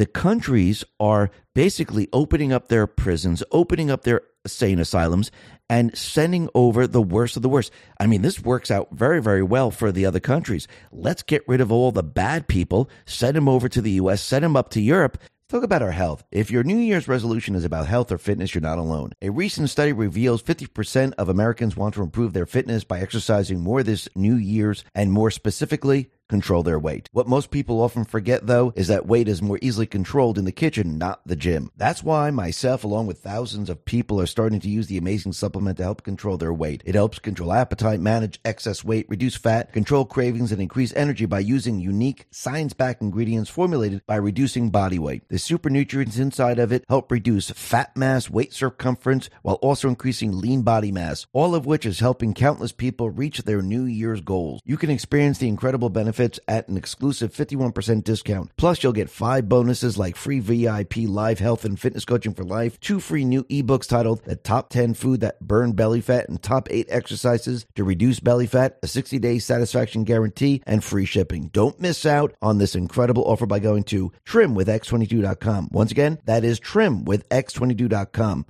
the countries are basically opening up their prisons, opening up their sane asylums, and sending over the worst of the worst. I mean, this works out very, very well for the other countries. Let's get rid of all the bad people, send them over to the US, send them up to Europe. Talk about our health. If your New Year's resolution is about health or fitness, you're not alone. A recent study reveals 50% of Americans want to improve their fitness by exercising more this New Year's, and more specifically, control their weight. What most people often forget, though, is that weight is more easily controlled in the kitchen, not the gym. That's why myself, along with thousands of people, are starting to use the amazing supplement to help control their weight. It helps control appetite, manage excess weight, reduce fat, control cravings, and increase energy by using unique, science backed ingredients formulated by reducing body weight. The super nutrients inside of it help reduce fat mass, weight circumference, while also increasing lean body mass, all of which is helping countless people reach their New Year's goals. You can experience the incredible benefits at an exclusive 51% discount. Plus, you'll get five bonuses like free VIP live health and fitness coaching for life, two free new ebooks titled The Top 10 Food That Burn Belly Fat and Top 8 Exercises to Reduce Belly Fat, a 60 day satisfaction guarantee, and free shipping. Don't miss out on this incredible offer by going to trimwithx22.com. Once again, that is trimwithx22.com.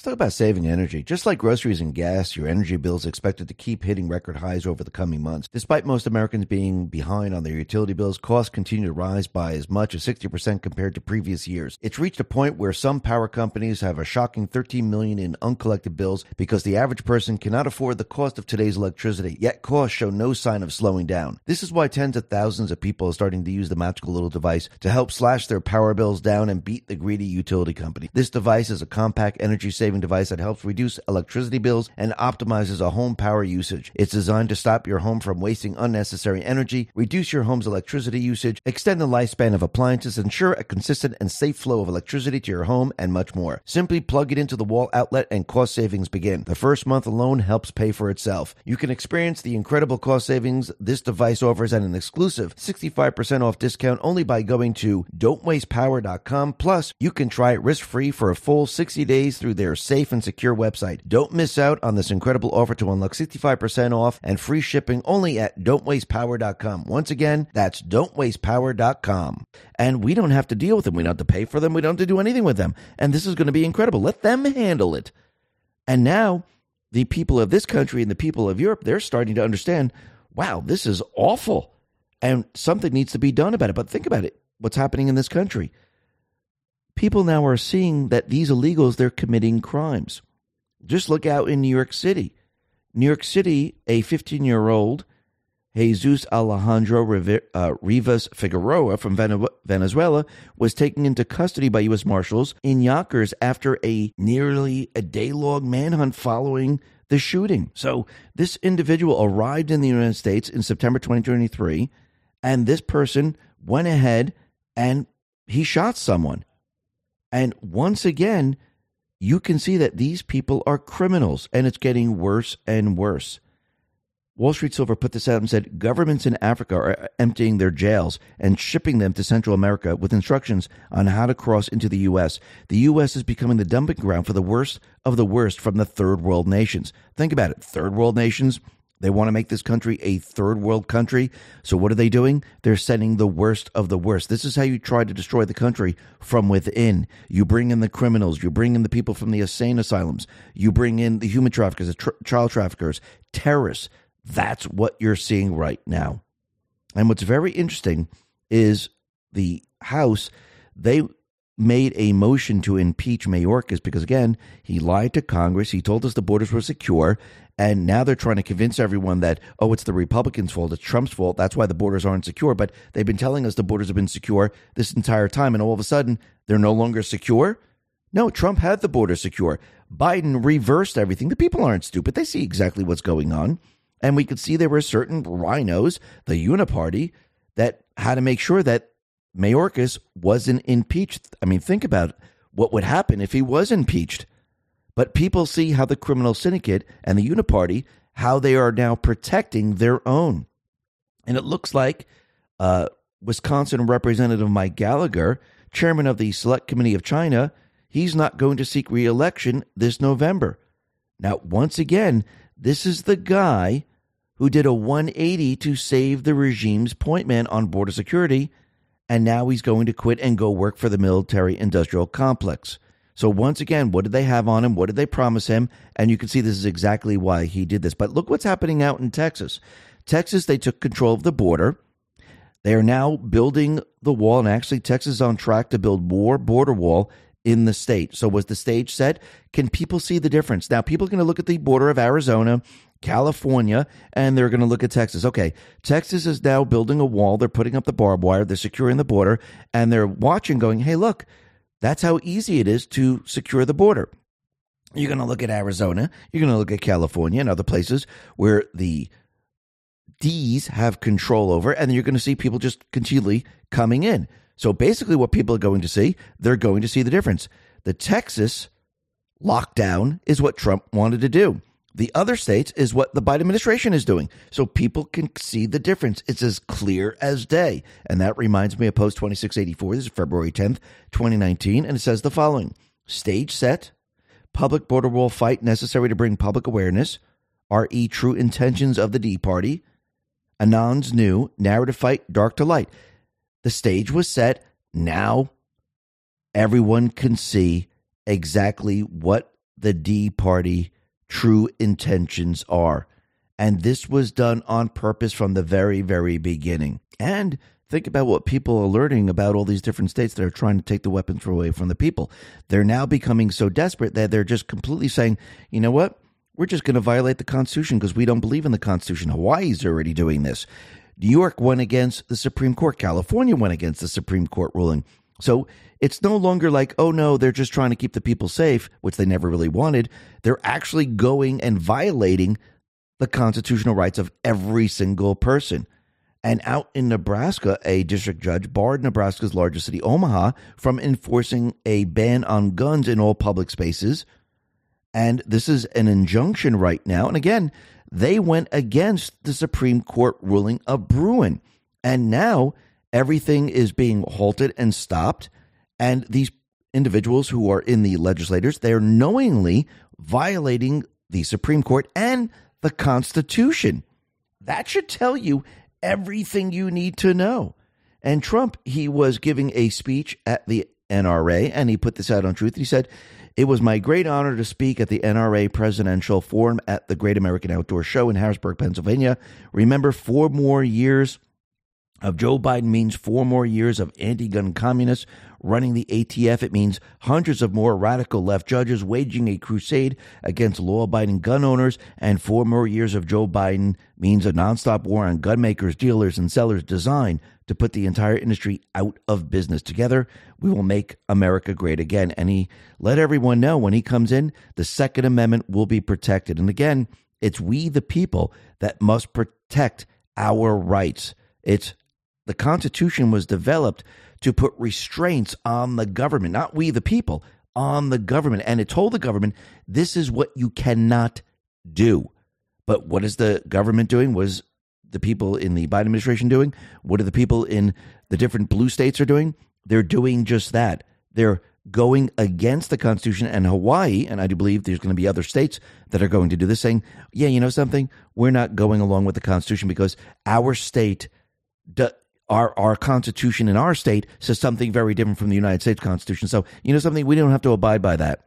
Let's talk about saving energy. Just like groceries and gas, your energy bill is expected to keep hitting record highs over the coming months. Despite most Americans being behind on their utility bills, costs continue to rise by as much as 60% compared to previous years. It's reached a point where some power companies have a shocking 13 million in uncollected bills because the average person cannot afford the cost of today's electricity. Yet costs show no sign of slowing down. This is why tens of thousands of people are starting to use the magical little device to help slash their power bills down and beat the greedy utility company. This device is a compact energy saving device that helps reduce electricity bills and optimizes a home power usage. It's designed to stop your home from wasting unnecessary energy, reduce your home's electricity usage, extend the lifespan of appliances, ensure a consistent and safe flow of electricity to your home, and much more. Simply plug it into the wall outlet and cost savings begin. The first month alone helps pay for itself. You can experience the incredible cost savings this device offers at an exclusive 65% off discount only by going to don'twastepower.com. Plus, you can try it risk-free for a full 60 days through their safe and secure website. Don't miss out on this incredible offer to unlock 65% off and free shipping only at don'twastepower.com. Once again, that's don'twastepower.com. And we don't have to deal with them. We don't have to pay for them. We don't have to do anything with them. And this is going to be incredible. Let them handle it. And now the people of this country and the people of Europe, they're starting to understand, wow, this is awful. And something needs to be done about it. But think about it. What's happening in this country? People now are seeing that these illegals they're committing crimes. Just look out in New York City. New York City, a 15 year old Jesus Alejandro uh, Rivas Figueroa from Venezuela was taken into custody by U.S. Marshals in Yonkers after a nearly a day long manhunt following the shooting. So, this individual arrived in the United States in September 2023, and this person went ahead and he shot someone. And once again, you can see that these people are criminals and it's getting worse and worse. Wall Street Silver put this out and said governments in Africa are emptying their jails and shipping them to Central America with instructions on how to cross into the U.S. The U.S. is becoming the dumping ground for the worst of the worst from the third world nations. Think about it third world nations they want to make this country a third world country. So what are they doing? They're sending the worst of the worst. This is how you try to destroy the country from within. You bring in the criminals. You bring in the people from the insane asylums. You bring in the human traffickers, the child traffickers, terrorists. That's what you're seeing right now. And what's very interesting is the House, they made a motion to impeach Mayorkas because, again, he lied to Congress. He told us the borders were secure. And now they're trying to convince everyone that, oh, it's the Republicans' fault, it's Trump's fault. That's why the borders aren't secure. But they've been telling us the borders have been secure this entire time. And all of a sudden, they're no longer secure. No, Trump had the border secure. Biden reversed everything. The people aren't stupid. They see exactly what's going on. And we could see there were certain RINOs, the Uniparty, that had to make sure that Mayorkas wasn't impeached. I mean, think about what would happen if he was impeached. But people see how the criminal syndicate and the Uniparty, how they are now protecting their own. And it looks like uh, Wisconsin Representative Mike Gallagher, chairman of the Select Committee of China, he's not going to seek reelection this November. Now, once again, This is the guy who did a 180 to save the regime's point man on border security, and now he's going to quit and go work for the military industrial complex. So, once again, what did they have on him? What did they promise him? And you can see this is exactly why he did this. But look what's happening out in Texas. Texas, they took control of the border. They are now building the wall, and actually, Texas is on track to build more border wall in the state. So, was the stage set? Can people see the difference? Now, people are going to look at the border of Arizona, California, and they're going to look at Texas. Okay, Texas is now building a wall. They're putting up the barbed wire, they're securing the border, and they're watching, going, hey, look, that's how easy it is to secure the border. You're going to look at Arizona, you're going to look at California and other places where the D's have control over, and then you're going to see people just continually coming in. So basically, what people are going to see, they're going to see the difference. The Texas lockdown is what Trump wanted to do. The other states is what the Biden administration is doing. So people can see the difference. It's as clear as day. And that reminds me of Post 2684. This is February 10th, 2019. And it says the following Stage set, public border wall fight necessary to bring public awareness, RE true intentions of the D Party, Anon's new narrative fight, dark to light. The stage was set. Now everyone can see exactly what the D Party true intentions are. And this was done on purpose from the very, very beginning. And think about what people are learning about all these different states that are trying to take the weapons away from the people. They're now becoming so desperate that they're just completely saying, you know what? We're just going to violate the Constitution because we don't believe in the Constitution. Hawaii's already doing this. New York went against the Supreme Court. California went against the Supreme Court ruling. So it's no longer like, oh no, they're just trying to keep the people safe, which they never really wanted. They're actually going and violating the constitutional rights of every single person. And out in Nebraska, a district judge barred Nebraska's largest city, Omaha, from enforcing a ban on guns in all public spaces and this is an injunction right now. And again, they went against the Supreme Court ruling of Bruen. And now everything is being halted and stopped. And these individuals who are in the legislators, they're knowingly violating the Supreme Court and the Constitution. That should tell you everything you need to know. And Trump, he was giving a speech at the NRA, and he put this out on Truth. He said, it was my great honor to speak at the NRA Presidential Forum at the Great American Outdoor Show in Harrisburg, Pennsylvania. Remember, four more years of Joe Biden means four more years of anti gun communists running the ATF. It means hundreds of more radical left judges waging a crusade against law abiding gun owners. And four more years of Joe Biden means a nonstop war on gun makers, dealers, and sellers designed to put the entire industry out of business. Together, we will make America great again. And he let everyone know when he comes in, the Second Amendment will be protected. And again, it's we, the people, that must protect our rights. It's the Constitution was developed to put restraints on the government, not we, the people, on the government. And it told the government, this is what you cannot do. But what is the government doing? Was the people in the Biden administration doing? What are the people in the different blue states are doing? They're doing just that. They're going against the Constitution and Hawaii, and I do believe there's going to be other states that are going to do this, saying, yeah, you know something? We're not going along with the Constitution because our state, our, our Constitution in our state says something very different from the United States Constitution. So, you know something? We don't have to abide by that.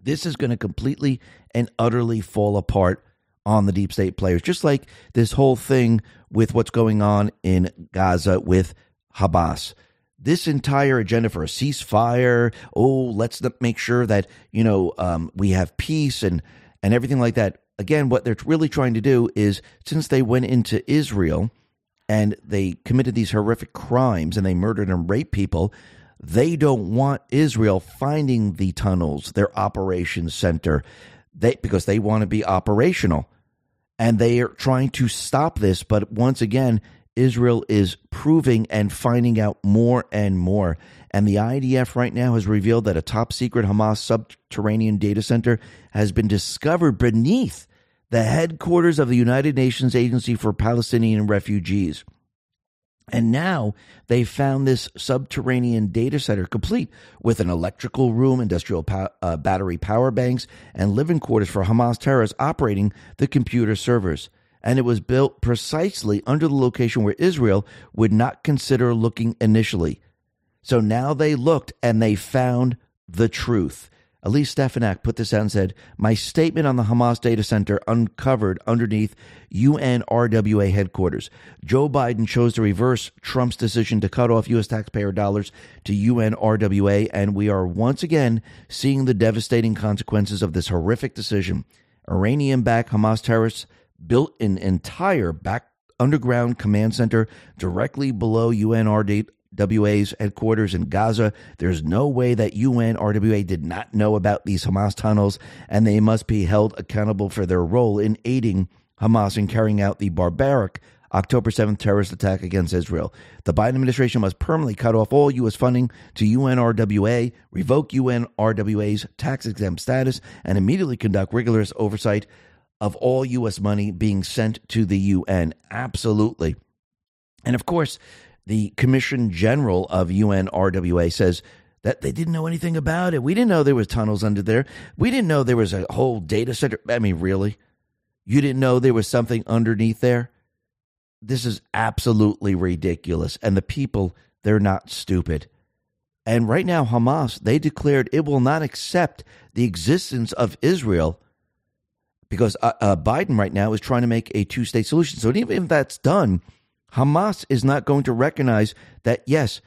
This is going to completely and utterly fall apart on the deep state players, just like this whole thing with what's going on in Gaza with Hamas. This entire agenda for a ceasefire, oh, let's make sure that you know um, we have peace and and everything like that. Again, what they're really trying to do is, since they went into Israel and they committed these horrific crimes and they murdered and raped people, they don't want Israel finding the tunnels, their operations center, they because they want to be operational and they are trying to stop this. But once again, Israel is proving and finding out more and more. And the IDF right now has revealed that a top secret Hamas subterranean data center has been discovered beneath the headquarters of the United Nations Agency for Palestinian Refugees. And now they found this subterranean data center complete with an electrical room, industrial pow- uh, battery power banks, and living quarters for Hamas terrorists operating the computer servers. And it was built precisely under the location where Israel would not consider looking initially. So now they looked and they found the truth. Elise Stefanik put this out and said, My statement on the Hamas data center uncovered underneath UNRWA headquarters. Joe Biden chose to reverse Trump's decision to cut off U.S. taxpayer dollars to UNRWA, and we are once again seeing the devastating consequences of this horrific decision. Iranian backed Hamas terrorists built an entire back underground command center directly below UNRWA WA's headquarters in Gaza. There's no way that UNRWA did not know about these Hamas tunnels, and they must be held accountable for their role in aiding Hamas in carrying out the barbaric October 7th terrorist attack against Israel. The Biden administration must permanently cut off all U.S. funding to UNRWA, revoke UNRWA's tax exempt status, and immediately conduct rigorous oversight of all U.S. money being sent to the UN. Absolutely. And of course, the Commission General of UNRWA says that they didn't know anything about it. We didn't know there was tunnels under there. We didn't know there was a whole data center. I mean, really? You didn't know there was something underneath there? This is absolutely ridiculous. And the people, they're not stupid. And right now, Hamas, they declared it will not accept the existence of Israel because uh, uh, Biden right now is trying to make a two state solution. So even if that's done, Hamas is not going to recognize that, yes,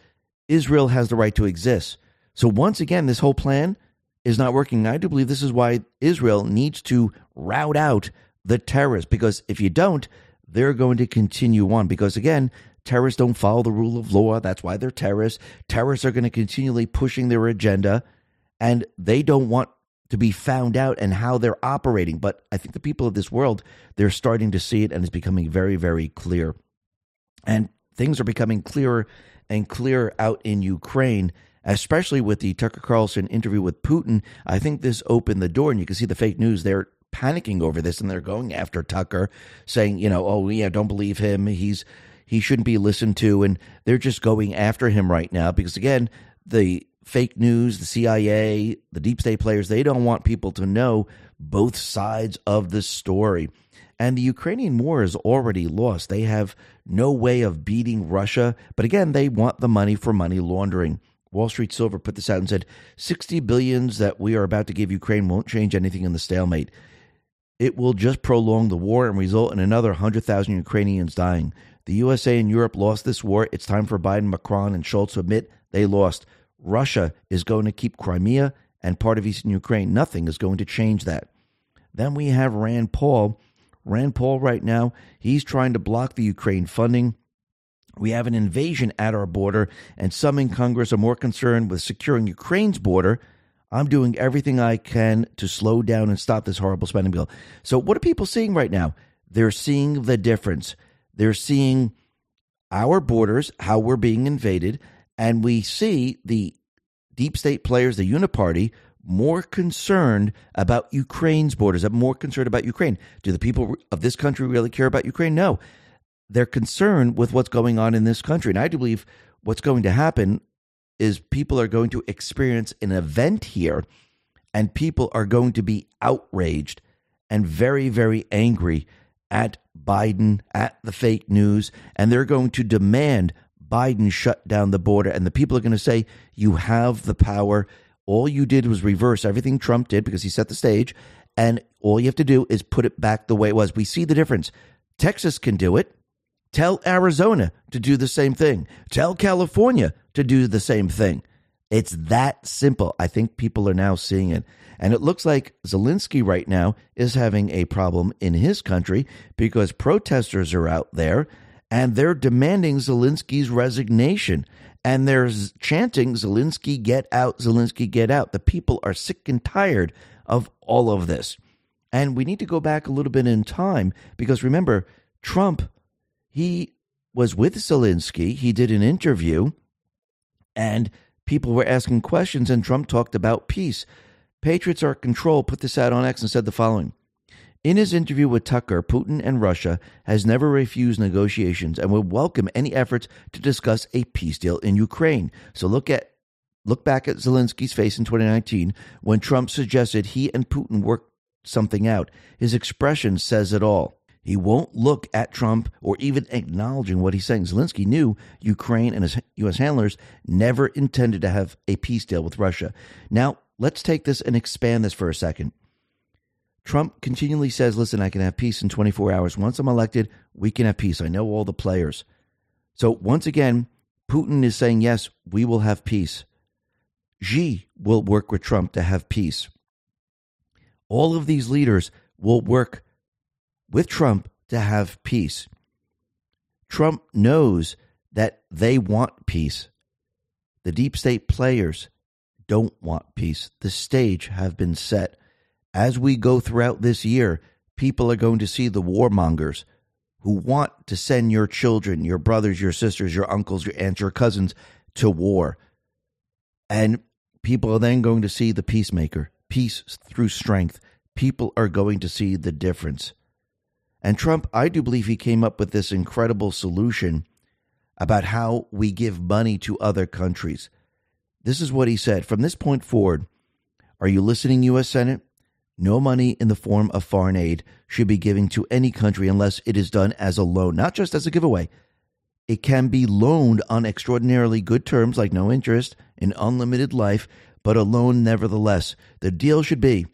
Israel has the right to exist. So once again, this whole plan is not working. I do believe this is why Israel needs to rout out the terrorists, because if you don't, they're going to continue on. Because again, terrorists don't follow the rule of law. That's why they're terrorists. Terrorists are going to continually pushing their agenda, and they don't want to be found out and how they're operating. But I think the people of this world, they're starting to see it, and it's becoming very, very clear. And things are becoming clearer and clearer out in Ukraine, especially with the Tucker Carlson interview with Putin. I think this opened the door, and you can see the fake news. They're panicking over this, and they're going after Tucker, saying, you know, oh yeah, don't believe him. He's he shouldn't be listened to, and they're just going after him right now because again, the fake news, the CIA, the deep state players, they don't want people to know both sides of the story. And the Ukrainian war is already lost. They have no way of beating Russia. But again, they want the money for money laundering. Wall Street Silver put this out and said 60 billions that we are about to give Ukraine won't change anything in the stalemate. It will just prolong the war and result in another 100,000 Ukrainians dying. The USA and Europe lost this war. It's time for Biden, Macron, and Scholz to admit they lost. Russia is going to keep Crimea and part of eastern Ukraine. Nothing is going to change that. Then we have Rand Paul Rand Paul, right now, he's trying to block the Ukraine funding. We have an invasion at our border, and some in Congress are more concerned with securing Ukraine's border. I'm doing everything I can to slow down and stop this horrible spending bill. So, what are people seeing right now? They're seeing the difference. They're seeing our borders, how we're being invaded, and we see the deep state players, the Uniparty, more concerned about Ukraine's borders, are more concerned about Ukraine. Do the people of this country really care about Ukraine? No. They're concerned with what's going on in this country. And I do believe what's going to happen is people are going to experience an event here and people are going to be outraged and very, very angry at Biden, at the fake news, and they're going to demand Biden shut down the border. And the people are going to say, You have the power all you did was reverse everything Trump did because he set the stage. And all you have to do is put it back the way it was. We see the difference. Texas can do it. Tell Arizona to do the same thing. Tell California to do the same thing. It's that simple. I think people are now seeing it. And it looks like Zelensky right now is having a problem in his country because protesters are out there and they're demanding Zelensky's resignation and they're chanting Zelensky get out, Zelensky get out. The people are sick and tired of all of this. And we need to go back a little bit in time because remember, Trump, he was with Zelensky, he did an interview, and people were asking questions, and Trump talked about peace. Patriots are control put this out on X and said the following In his interview with Tucker, Putin and Russia has never refused negotiations and would welcome any efforts to discuss a peace deal in Ukraine. So look at look back at Zelensky's face in 2019 when Trump suggested he and Putin work something out. His expression says it all. He won't look at Trump or even acknowledging what he's saying. Zelensky knew Ukraine and his U.S. handlers never intended to have a peace deal with Russia. Now, let's take this and expand this for a second. Trump continually says, listen, I can have peace in 24 hours. Once I'm elected, we can have peace. I know all the players. So once again, Putin is saying, yes, we will have peace. Xi will work with Trump to have peace. All of these leaders will work with Trump to have peace. Trump knows that they want peace. The deep state players don't want peace. The stage have been set. As we go throughout this year, people are going to see the warmongers who want to send your children, your brothers, your sisters, your uncles, your aunts, your cousins to war. And people are then going to see the peacemaker, peace through strength. People are going to see the difference. And Trump, I do believe he came up with this incredible solution about how we give money to other countries. This is what he said From this point forward, are you listening, U.S. Senate? No money in the form of foreign aid should be given to any country unless it is done as a loan, not just as a giveaway. It can be loaned on extraordinarily good terms, like no interest, in unlimited life, but a loan nevertheless. The deal should be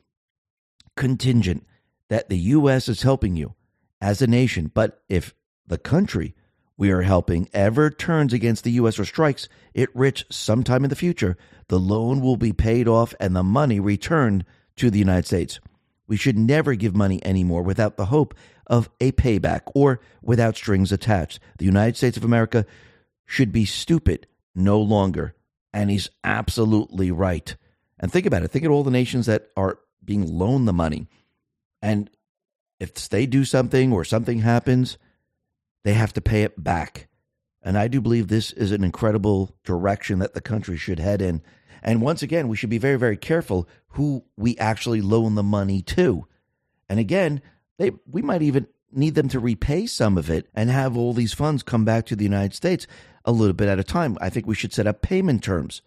contingent that the U.S. is helping you as a nation. But if the country we are helping ever turns against the U.S. or strikes it rich sometime in the future, the loan will be paid off and the money returned to the United States. We should never give money anymore without the hope of a payback or without strings attached. The United States of America should be stupid no longer. And he's absolutely right. And think about it. Think of all the nations that are being loaned the money. And if they do something or something happens, they have to pay it back. And I do believe this is an incredible direction that the country should head in. And once again, we should be very, very careful who we actually loan the money to. And again, they, we might even need them to repay some of it and have all these funds come back to the United States a little bit at a time. I think we should set up payment terms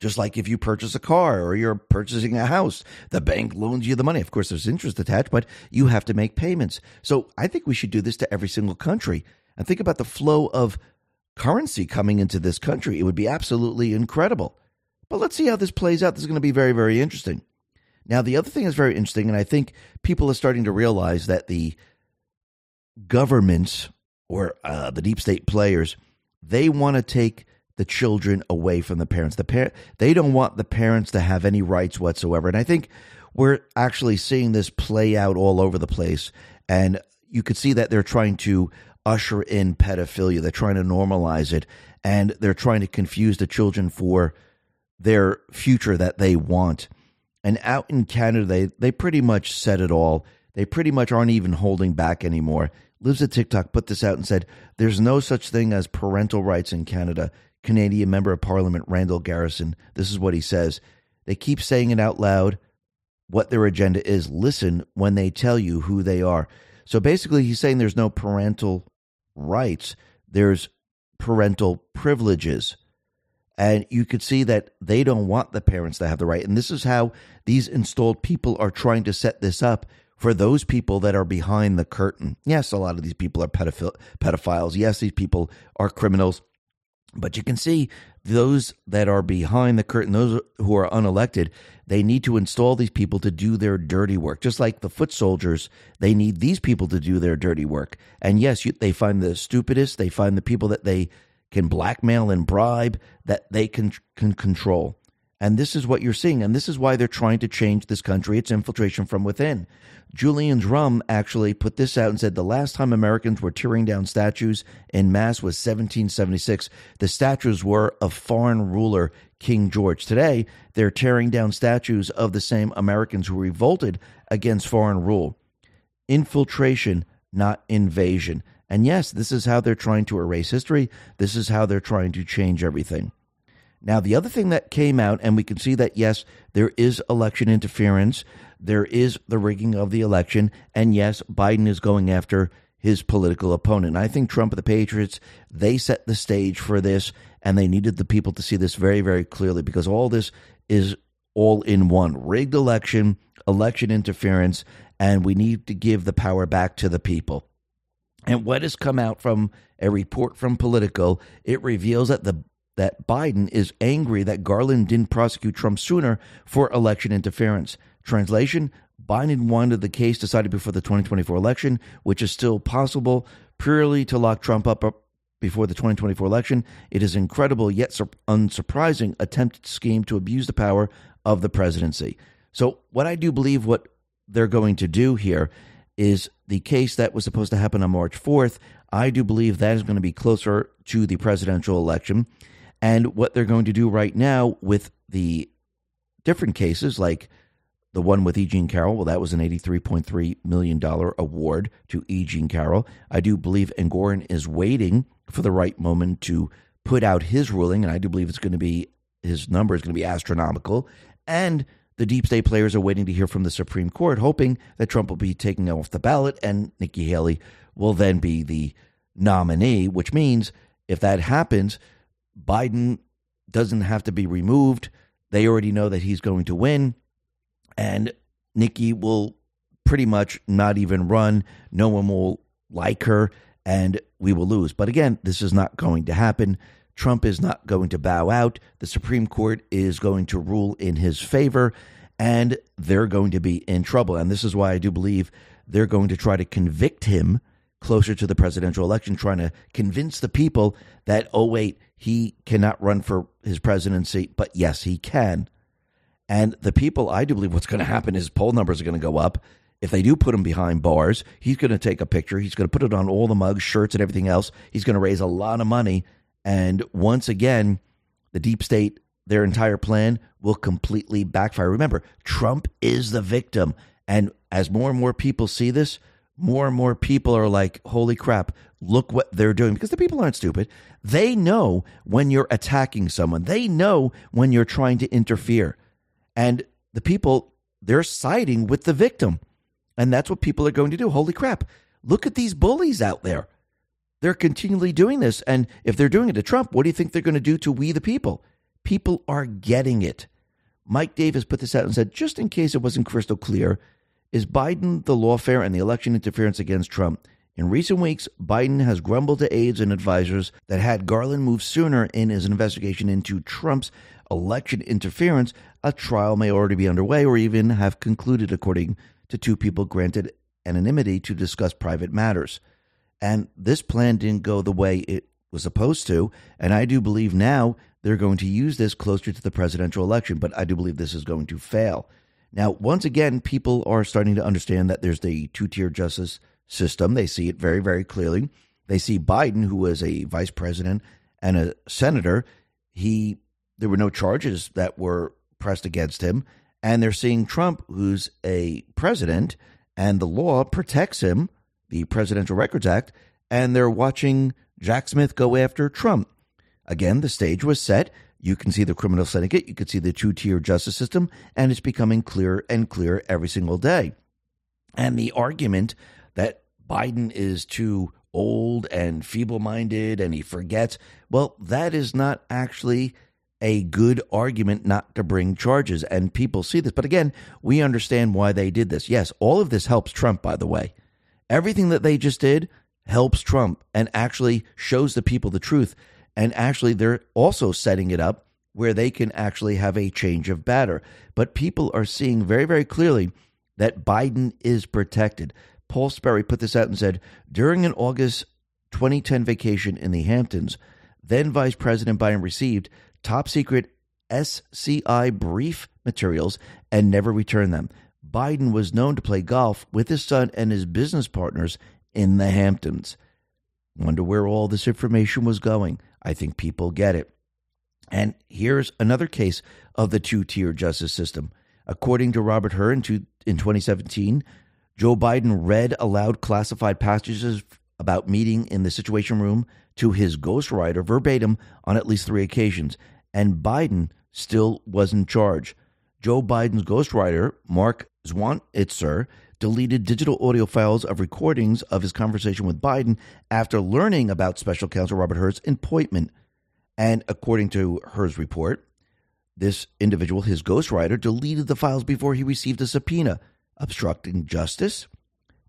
just like if you purchase a car or you're purchasing a house, the bank loans you the money. Of course, there's interest attached, but you have to make payments. So I think we should do this to every single country. And think about the flow of currency coming into this country. It would be absolutely incredible. But let's see how this plays out. This is going to be very, very interesting. Now, the other thing is very interesting, and I think people are starting to realize that the governments or uh, the deep state players, they want to take the children away from the parents. The parent they don't want the parents to have any rights whatsoever. And I think we're actually seeing this play out all over the place. And you could see that they're trying to usher in pedophilia. They're trying to normalize it and they're trying to confuse the children for their future that they want. And out in Canada, they, they pretty much said it all. They pretty much aren't even holding back anymore. Libs of TikTok put this out and said, There's no such thing as parental rights in Canada. Canadian Member of Parliament Randall Garrison. This is what he says. They keep saying it out loud what their agenda is. Listen when they tell you who they are. So basically, he's saying there's no parental rights, there's parental privileges. And you could see that they don't want the parents to have the right. And this is how these installed people are trying to set this up for those people that are behind the curtain. Yes, a lot of these people are pedophiles. Yes, these people are criminals. But you can see those that are behind the curtain, those who are unelected, they need to install these people to do their dirty work. Just like the foot soldiers, they need these people to do their dirty work. And yes, you, they find the stupidest, they find the people that they can blackmail and bribe, that they can, can control. And this is what you're seeing. And this is why they're trying to change this country. It's infiltration from within. Julian Drum actually put this out and said the last time Americans were tearing down statues in mass was 1776. The statues were of foreign ruler King George. Today, they're tearing down statues of the same Americans who revolted against foreign rule. Infiltration, not invasion. And yes, this is how they're trying to erase history. This is how they're trying to change everything. Now, the other thing that came out, and we can see that, yes, there is election interference. there is the rigging of the election. And yes, Biden is going after his political opponent. I think Trump and the Patriots, they set the stage for this, and they needed the people to see this very, very clearly because all this is all in one rigged election, election interference, and we need to give the power back to the people. And what has come out from a report from Politico, it reveals that the that Biden is angry that Garland didn't prosecute Trump sooner for election interference. Translation Biden wanted the case decided before the 2024 election, which is still possible, purely to lock Trump up before the 2024 election. It is incredible yet unsurprising attempted scheme to abuse the power of the presidency. So, what I do believe what they're going to do here is the case that was supposed to happen on March 4th. I do believe that is going to be closer to the presidential election. And what they're going to do right now with the different cases, like the one with E. Jean Carroll, well, that was an $83.3 million award to E. Jean Carroll. I do believe Engoron is waiting for the right moment to put out his ruling, and I do believe it's going to be, his number is going to be astronomical. And the deep state players are waiting to hear from the Supreme Court, hoping that Trump will be taken off the ballot and Nikki Haley will then be the nominee, which means if that happens, Biden doesn't have to be removed. They already know that he's going to win, and Nikki will pretty much not even run. No one will like her, and we will lose. But again, this is not going to happen. Trump is not going to bow out. The Supreme Court is going to rule in his favor, and they're going to be in trouble. And this is why I do believe they're going to try to convict him closer to the presidential election, trying to convince the people that, oh, wait, he cannot run for his presidency, but yes, he can. And the people, I do believe what's going to happen is poll numbers are going to go up. If they do put him behind bars, he's going to take a picture. He's going to put it on all the mugs, shirts, and everything else. He's going to raise a lot of money. And once again, the deep state, their entire plan will completely backfire. Remember, Trump is the victim. And as more and more people see this, more and more people are like, holy crap, look what they're doing. Because the people aren't stupid. They know when you're attacking someone, they know when you're trying to interfere. And the people, they're siding with the victim. And that's what people are going to do. Holy crap, look at these bullies out there. They're continually doing this. And if they're doing it to Trump, what do you think they're going to do to we the people? People are getting it. Mike Davis put this out and said, just in case it wasn't crystal clear, is Biden the lawfare and the election interference against Trump? In recent weeks, Biden has grumbled to aides and advisors that had Garland move sooner in his investigation into Trump's election interference, a trial may already be underway or even have concluded, according to two people granted anonymity to discuss private matters. And this plan didn't go the way it was supposed to. And I do believe now they're going to use this closer to the presidential election, but I do believe this is going to fail. Now, once again, people are starting to understand that there's the two tier justice system. They see it very, very clearly. They see Biden, who was a vice president and a senator, he there were no charges that were pressed against him. And they're seeing Trump, who's a president, and the law protects him, the Presidential Records Act, and they're watching Jack Smith go after Trump. Again, the stage was set. You can see the criminal syndicate, you can see the two tier justice system, and it's becoming clearer and clearer every single day. And the argument that Biden is too old and feeble minded and he forgets, well, that is not actually a good argument not to bring charges. And people see this. But again, we understand why they did this. Yes, all of this helps Trump, by the way. Everything that they just did helps Trump and actually shows the people the truth and actually, they're also setting it up where they can actually have a change of batter. But people are seeing very, very clearly that Biden is protected. Paul Sperry put this out and said during an August 2010 vacation in the Hamptons, then Vice President Biden received top secret SCI brief materials and never returned them. Biden was known to play golf with his son and his business partners in the Hamptons. Wonder where all this information was going. I think people get it. And here's another case of the two tier justice system. According to Robert Hur in, two, in 2017, Joe Biden read aloud classified passages about meeting in the Situation Room to his ghostwriter verbatim on at least three occasions, and Biden still was in charge. Joe Biden's ghostwriter, Mark Zwan Itzer deleted digital audio files of recordings of his conversation with Biden after learning about special counsel Robert Hur's appointment. And according to Hur's report, this individual, his ghostwriter, deleted the files before he received a subpoena, obstructing justice.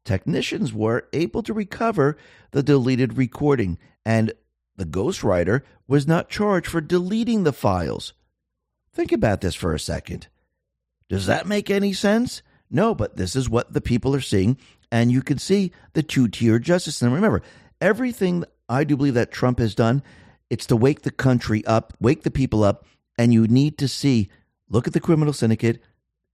Technicians were able to recover the deleted recording, and the ghostwriter was not charged for deleting the files. Think about this for a second. Does that make any sense? No, but this is what the people are seeing, and you can see the two tier justice. And remember, everything I do believe that Trump has done, it's to wake the country up, wake the people up, and you need to see look at the criminal syndicate.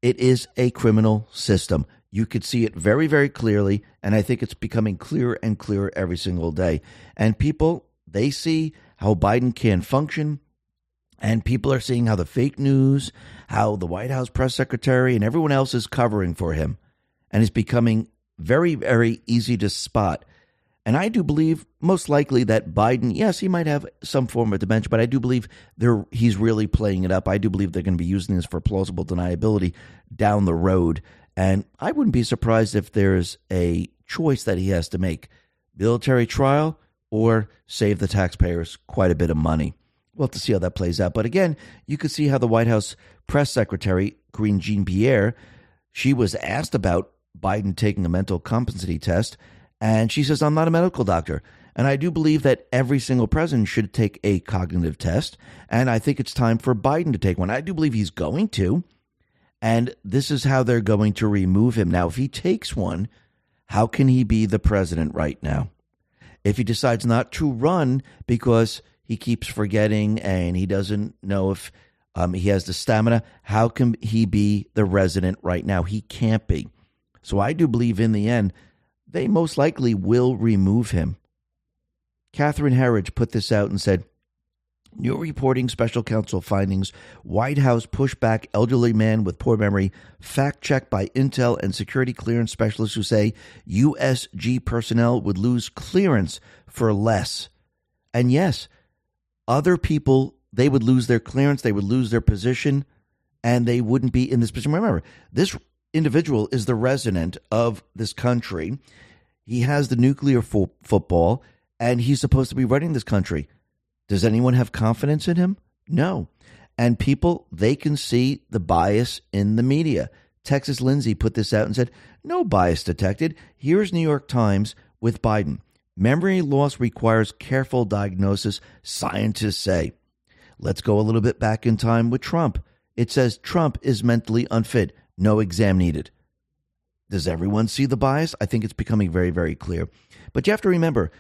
It is a criminal system. You could see it very, very clearly, and I think it's becoming clearer and clearer every single day. And people, they see how Biden can function, and people are seeing how the fake news, how the White House press secretary, and everyone else is covering for him. And it's becoming very, very easy to spot. And I do believe most likely that Biden, yes, he might have some form of dementia, but I do believe they're, he's really playing it up. I do believe they're going to be using this for plausible deniability down the road. And I wouldn't be surprised if there's a choice that he has to make military trial or save the taxpayers quite a bit of money. We'll have to see how that plays out. But again, you could see how the White House press secretary, Karine Jean Pierre, she was asked about Biden taking a mental competency test, and she says, I'm not a medical doctor. And I do believe that every single president should take a cognitive test. And I think it's time for Biden to take one. I do believe he's going to. And this is how they're going to remove him. Now, if he takes one, how can he be the president right now? If he decides not to run because he keeps forgetting and he doesn't know if um, he has the stamina. How can he be the resident right now? He can't be. So I do believe in the end, they most likely will remove him. Catherine Herridge put this out and said, New reporting special counsel findings. White House pushback elderly man with poor memory. Fact checked by intel and security clearance specialists who say USG personnel would lose clearance for less. And yes, other people they would lose their clearance, they would lose their position, and they wouldn't be in this position. Remember, this individual is the resident of this country. He has the nuclear fo- football, and he's supposed to be running this country. Does anyone have confidence in him? No. And people, they can see the bias in the media. Texas Lindsay put this out and said, no bias detected. Here's New York Times with Biden. Memory loss requires careful diagnosis, scientists say. Let's go a little bit back in time with Trump. It says Trump is mentally unfit, no exam needed. Does everyone see the bias? I think it's becoming very, very clear. But you have to remember,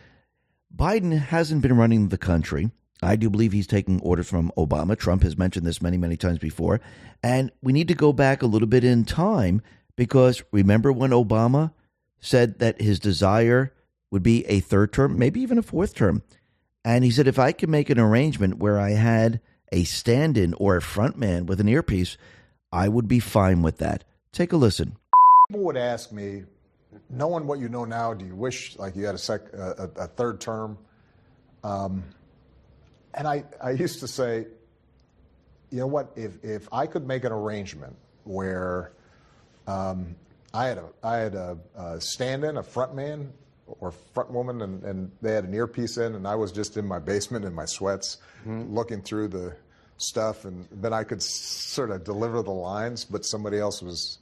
Biden hasn't been running the country. I do believe he's taking orders from Obama. Trump has mentioned this many, many times before. And we need to go back a little bit in time because remember when Obama said that his desire would be a third term, maybe even a fourth term. And he said, if I could make an arrangement where I had a stand in or a front man with an earpiece, I would be fine with that. Take a listen. People would ask me, knowing what you know now, do you wish like you had a, sec, a, a third term? Um, and I, I used to say, you know what, if, if I could make an arrangement where um, I had a, I had a, a stand in, a front man, or front woman, and, and they had an earpiece in, and I was just in my basement in my sweats, mm-hmm. looking through the stuff, and then I could sort of deliver the lines, but somebody else was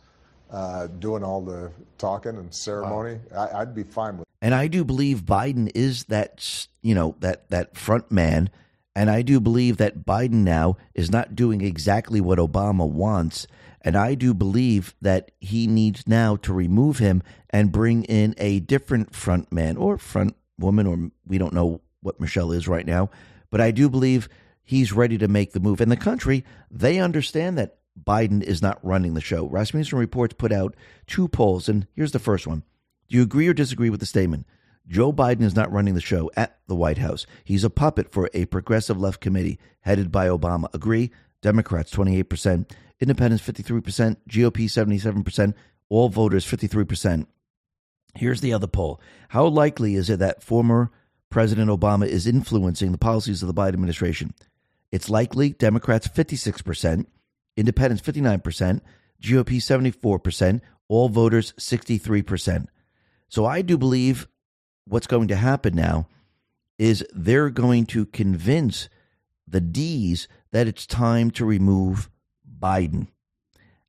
uh, doing all the talking and ceremony. Wow. I, would be fine with. And I do believe Biden is that you know that that front man, and I do believe that Biden now is not doing exactly what Obama wants and I do believe that he needs now to remove him and bring in a different front man or front woman, or we don't know what Michelle is right now. But I do believe he's ready to make the move. And the country, they understand that Biden is not running the show. Rasmussen Reports put out two polls, and here's the first one. Do you agree or disagree with the statement? Joe Biden is not running the show at the White House. He's a puppet for a progressive left committee headed by Obama. Agree? Democrats 28%, Independents 53%, GOP 77%, all voters 53%. Here's the other poll. How likely is it that former President Obama is influencing the policies of the Biden administration? It's likely Democrats 56%, Independents 59%, GOP 74%, all voters 63%. So I do believe what's going to happen now is they're going to convince the D's that it's time to remove Biden.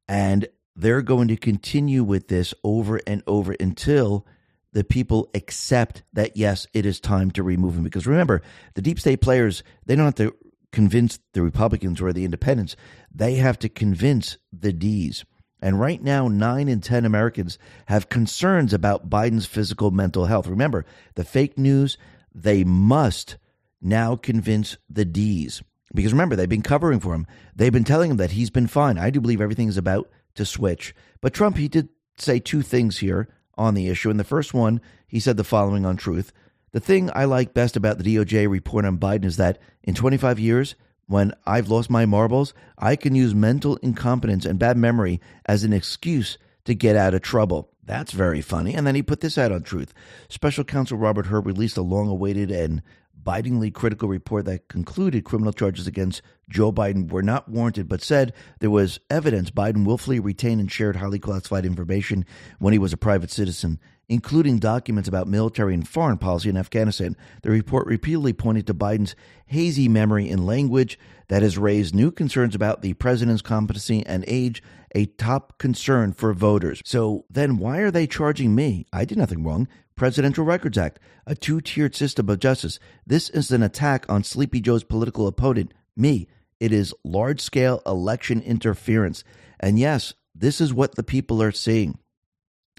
And they're going to continue with this over and over until the people accept that, yes, it is time to remove him. Because remember, the deep state players, they don't have to convince the Republicans or the independents, they have to convince the D's. And right now, nine in 10 Americans have concerns about Biden's physical mental health. Remember, the fake news, they must now convince the D's. Because remember, they've been covering for him. They've been telling him that he's been fine. I do believe everything is about to switch. But Trump, he did say two things here on the issue. And the first one, he said the following on Truth The thing I like best about the DOJ report on Biden is that in 25 years, when I've lost my marbles, I can use mental incompetence and bad memory as an excuse to get out of trouble. That's very funny. And then he put this out on Truth. Special counsel Robert Hur released a long awaited and bitingly critical report that concluded criminal charges against Joe Biden were not warranted, but said there was evidence Biden willfully retained and shared highly classified information when he was a private citizen, including documents about military and foreign policy in Afghanistan. The report repeatedly pointed to Biden's hazy memory and language that has raised new concerns about the president's competency and age, a top concern for voters. So then why are they charging me? I did nothing wrong. Presidential Records Act, a two tiered system of justice. This is an attack on Sleepy Joe's political opponent, me. It is large scale election interference. And yes, this is what the people are seeing.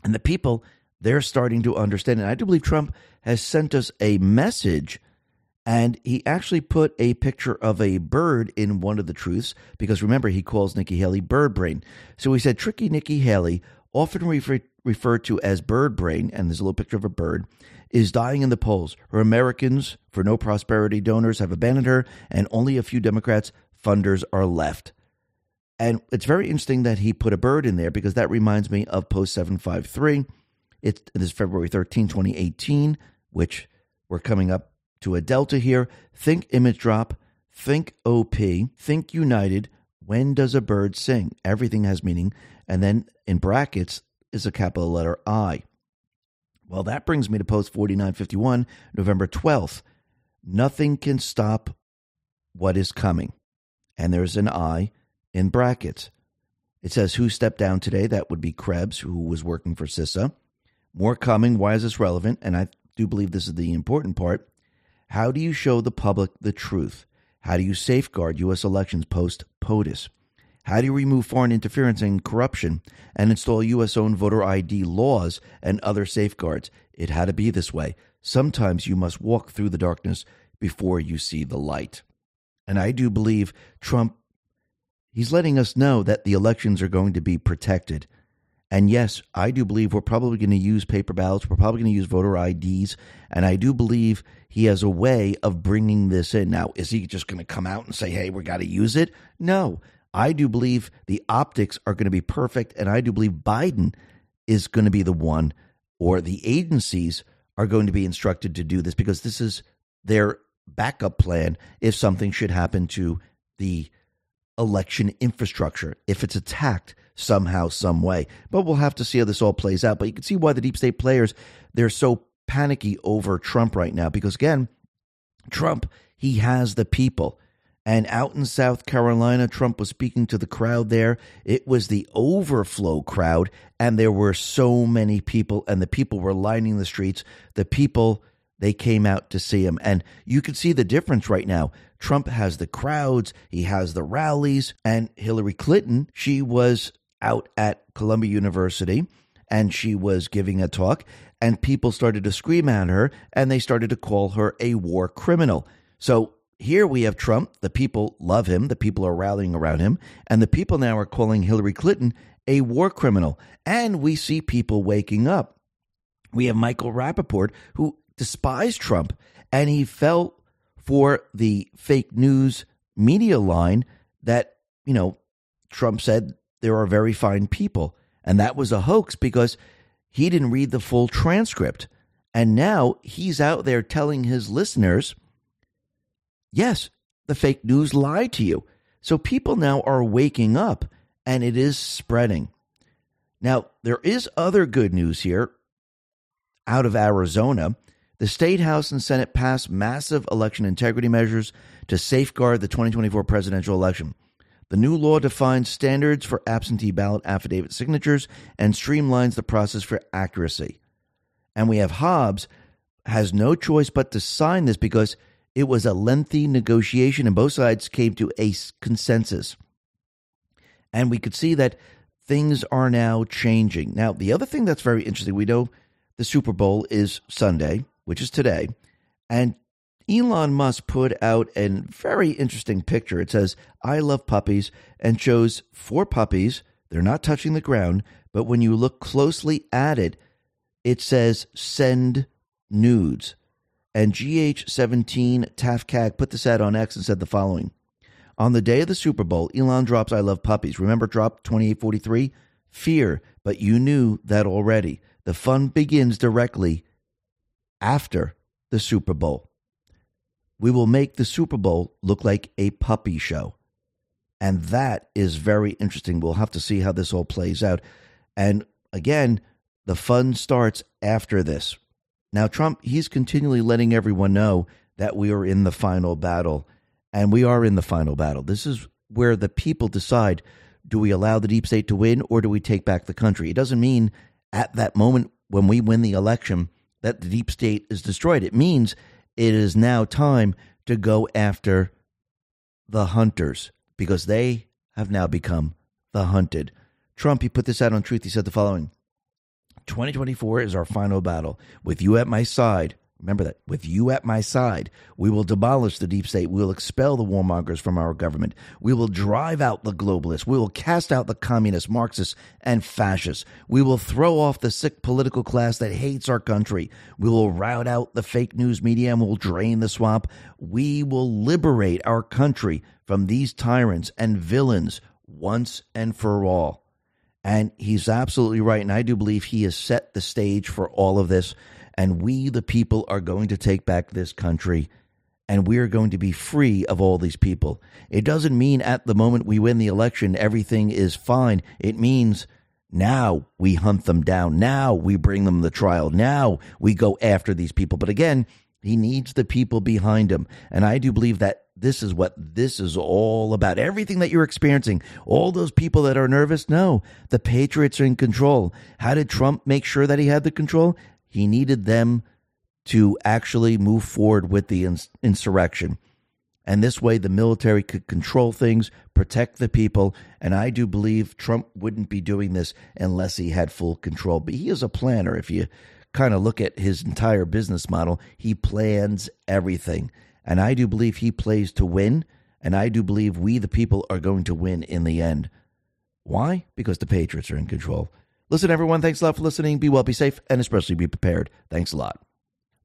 And the people, they're starting to understand. And I do believe Trump has sent us a message. And he actually put a picture of a bird in one of the truths because remember, he calls Nikki Haley bird brain. So he said, Tricky Nikki Haley, often referred to as bird brain, and there's a little picture of a bird, is dying in the polls. Her Americans for No Prosperity donors have abandoned her, and only a few Democrats funders are left. And it's very interesting that he put a bird in there because that reminds me of Post 753. It's this February 13, 2018, which we're coming up to a delta here. Think image drop, think OP, think united. When does a bird sing? Everything has meaning. And then in brackets, is a capital letter I. Well, that brings me to post 4951, November 12th. Nothing can stop what is coming. And there's an I in brackets. It says, Who stepped down today? That would be Krebs, who was working for CISA. More coming. Why is this relevant? And I do believe this is the important part. How do you show the public the truth? How do you safeguard U.S. elections post POTUS? How do you remove foreign interference and corruption and install U.S. owned voter ID laws and other safeguards? It had to be this way. Sometimes you must walk through the darkness before you see the light. And I do believe Trump, he's letting us know that the elections are going to be protected. And yes, I do believe we're probably going to use paper ballots. We're probably going to use voter IDs. And I do believe he has a way of bringing this in. Now, is he just going to come out and say, hey, we got to use it? No. I do believe the optics are going to be perfect, and I do believe Biden is going to be the one, or the agencies are going to be instructed to do this because this is their backup plan if something should happen to the election infrastructure, if it's attacked somehow, some way. But we'll have to see how this all plays out. But you can see why the deep state players, they're so panicky over Trump right now because, again, Trump, he has the people. And out in South Carolina, Trump was speaking to the crowd there. It was the overflow crowd, and there were so many people, and the people were lining the streets. The people, they came out to see him. And you can see the difference right now. Trump has the crowds, he has the rallies, and Hillary Clinton, she was out at Columbia University and she was giving a talk, and people started to scream at her, and they started to call her a war criminal. So here we have Trump. The people love him. The people are rallying around him. And the people now are calling Hillary Clinton a war criminal. And we see people waking up. We have Michael Rapaport, who despised Trump, and he fell for the fake news media line that, you know, Trump said there are very fine people. And that was a hoax because he didn't read the full transcript. And now he's out there telling his listeners Yes, the fake news lied to you. So people now are waking up and it is spreading. Now, there is other good news here out of Arizona. The state house and Senate passed massive election integrity measures to safeguard the 2024 presidential election. The new law defines standards for absentee ballot affidavit signatures and streamlines the process for accuracy. And we have Hobbs has no choice but to sign this because it was a lengthy negotiation and both sides came to a consensus. And we could see that things are now changing. Now, the other thing that's very interesting, we know the Super Bowl is Sunday, which is today, and Elon Musk put out a very interesting picture. It says, I love puppies, and shows four puppies. They're not touching the ground, but when you look closely at it, it says send nudes. And GH17 Tafcag put this ad on X and said the following On the day of the Super Bowl, Elon drops I Love Puppies. Remember drop 2843? Fear, but you knew that already. The fun begins directly after the Super Bowl. We will make the Super Bowl look like a puppy show. And that is very interesting. We'll have to see how this all plays out. And again, the fun starts after this. Now, Trump, he's continually letting everyone know that we are in the final battle, and we are in the final battle. This is where the people decide do we allow the deep state to win or do we take back the country? It doesn't mean at that moment when we win the election that the deep state is destroyed. It means it is now time to go after the hunters because they have now become the hunted. Trump, he put this out on Truth. He said the following 2024 is our final battle. With you at my side, remember that, with you at my side, we will demolish the deep state. We will expel the warmongers from our government. We will drive out the globalists. We will cast out the communists, Marxists, and fascists. We will throw off the sick political class that hates our country. We will rout out the fake news media and we'll drain the swamp. We will liberate our country from these tyrants and villains once and for all. And he's absolutely right. And I do believe he has set the stage for all of this. And we, the people, are going to take back this country and we're going to be free of all these people. It doesn't mean at the moment we win the election, everything is fine. It means now we hunt them down. Now we bring them the trial. Now we go after these people. But again, he needs the people behind him. And I do believe that this is what this is all about. Everything that you're experiencing, all those people that are nervous, no, the Patriots are in control. How did Trump make sure that he had the control? He needed them to actually move forward with the ins- insurrection. And this way, the military could control things, protect the people. And I do believe Trump wouldn't be doing this unless he had full control. But he is a planner. If you kind of look at his entire business model, he plans everything. And I do believe he plays to win. And I do believe we, the people, are going to win in the end. Why? Because the Patriots are in control. Listen, everyone, thanks a lot for listening. Be well, be safe, and especially be prepared. Thanks a lot.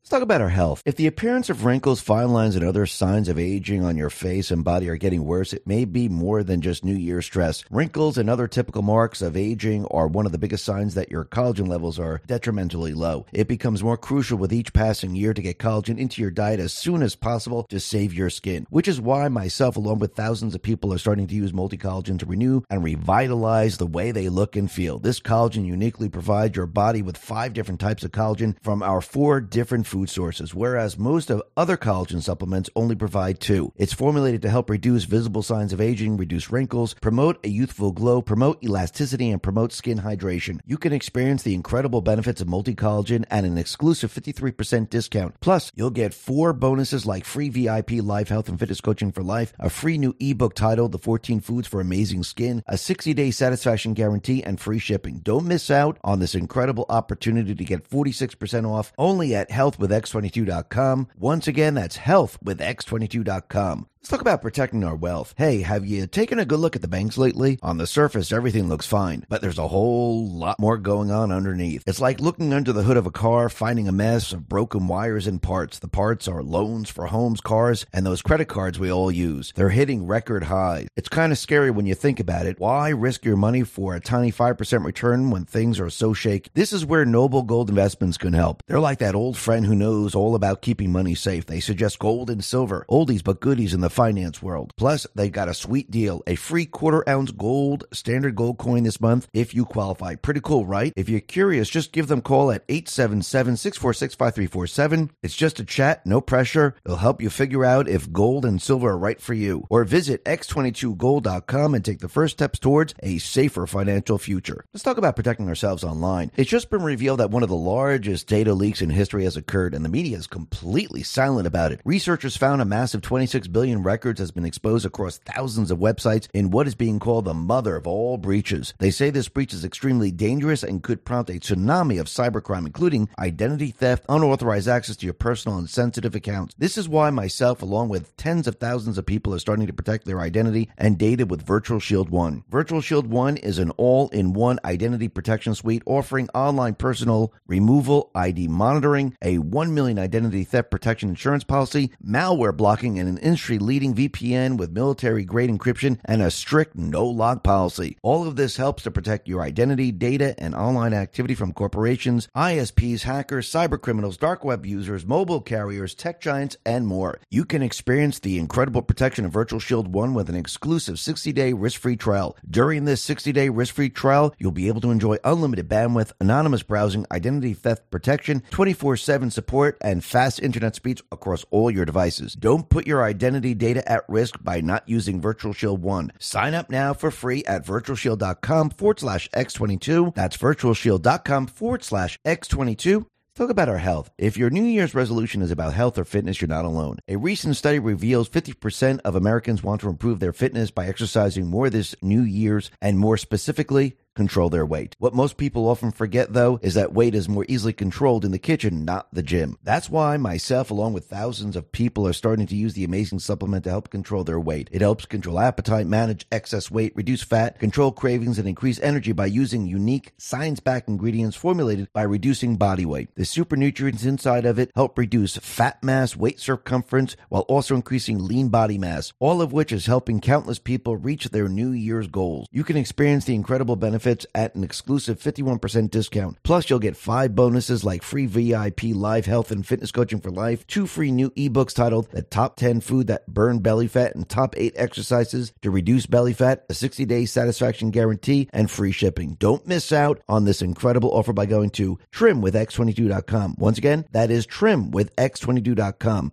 Let's talk about our health. If the appearance of wrinkles, fine lines, and other signs of aging on your face and body are getting worse, it may be more than just New Year stress. Wrinkles and other typical marks of aging are one of the biggest signs that your collagen levels are detrimentally low. It becomes more crucial with each passing year to get collagen into your diet as soon as possible to save your skin, which is why myself, along with thousands of people, are starting to use multi collagen to renew and revitalize the way they look and feel. This collagen uniquely provides your body with five different types of collagen from our four different food sources, whereas most of other collagen supplements only provide two. It's formulated to help reduce visible signs of aging, reduce wrinkles, promote a youthful glow, promote elasticity, and promote skin hydration. You can experience the incredible benefits of multi collagen at an exclusive 53% discount. Plus, you'll get four bonuses like free VIP live health and fitness coaching for life, a free new ebook titled The 14 Foods for Amazing Skin, a 60 day satisfaction guarantee, and free shipping. Don't miss out on this incredible opportunity to get 46% off only at Health with with X22.com. Once again, that's health with X22.com. Let's talk about protecting our wealth. Hey, have you taken a good look at the banks lately? On the surface, everything looks fine, but there's a whole lot more going on underneath. It's like looking under the hood of a car, finding a mess of broken wires and parts. The parts are loans for homes, cars, and those credit cards we all use. They're hitting record highs. It's kind of scary when you think about it. Why risk your money for a tiny 5% return when things are so shaky? This is where Noble Gold Investments can help. They're like that old friend who knows all about keeping money safe. They suggest gold and silver, oldies but goodies in the finance world. Plus, they got a sweet deal a free quarter ounce gold standard gold coin this month if you qualify. Pretty cool, right? If you're curious, just give them a call at 877 646 5347. It's just a chat, no pressure. It'll help you figure out if gold and silver are right for you. Or visit x22gold.com and take the first steps towards a safer financial future. Let's talk about protecting ourselves online. It's just been revealed that one of the largest data leaks in history has occurred, and the media is completely silent about it. Researchers found a massive 26 billion records has been exposed across thousands of websites in what is being called the mother of all breaches. They say this breach is extremely dangerous and could prompt a tsunami of cybercrime, including identity theft, unauthorized access to your personal and sensitive accounts. This is why myself, along with tens of thousands of people, are starting to protect their identity and data with Virtual Shield One. Virtual Shield One is an all in one identity protection suite offering online personal removal, ID monitoring, a 1 million identity theft protection insurance policy, malware blocking, and an industry leading VPN with military grade encryption and a strict no log policy. All of this helps to protect your identity, data, and online activity from corporations, ISPs, hackers, cyber criminals, dark web users, mobile carriers, tech giants, and more. You can experience the incredible protection of Virtual Shield 1 with an exclusive 60 day risk free trial. During this 60 day risk free trial, you'll be able to enjoy unlimited bandwidth, anonymous browsing, identity theft protection, 24 7 support, and fast internet speeds across all your devices. Don't put your identity data at risk by not using Virtual Shield 1. Sign up now for free at virtualshield.com forward slash X22. That's virtualshield.com forward slash X22. Talk about our health. If your New Year's resolution is about health or fitness, you're not alone. A recent study reveals 50% of Americans want to improve their fitness by exercising more this New Year's, and more specifically, control their weight. What most people often forget, though, is that weight is more easily controlled in the kitchen, not the gym. That's why myself, along with thousands of people, are starting to use the amazing supplement to help control their weight. It helps control appetite, manage excess weight, reduce fat, control cravings, and increase energy by using unique, science backed ingredients formulated by reducing body weight. The super nutrients inside of it help reduce fat mass, weight circumference, while also increasing lean body mass, all of which is helping countless people reach their New Year's goals. You can experience the incredible benefits benefits at an exclusive 51% discount. Plus, you'll get five bonuses like free VIP live health and fitness coaching for life, two free new ebooks titled The Top 10 Food That Burn Belly Fat and Top 8 Exercises to Reduce Belly Fat, a 60 day satisfaction guarantee, and free shipping. Don't miss out on this incredible offer by going to trimwithx22.com. Once again, that is trimwithx22.com.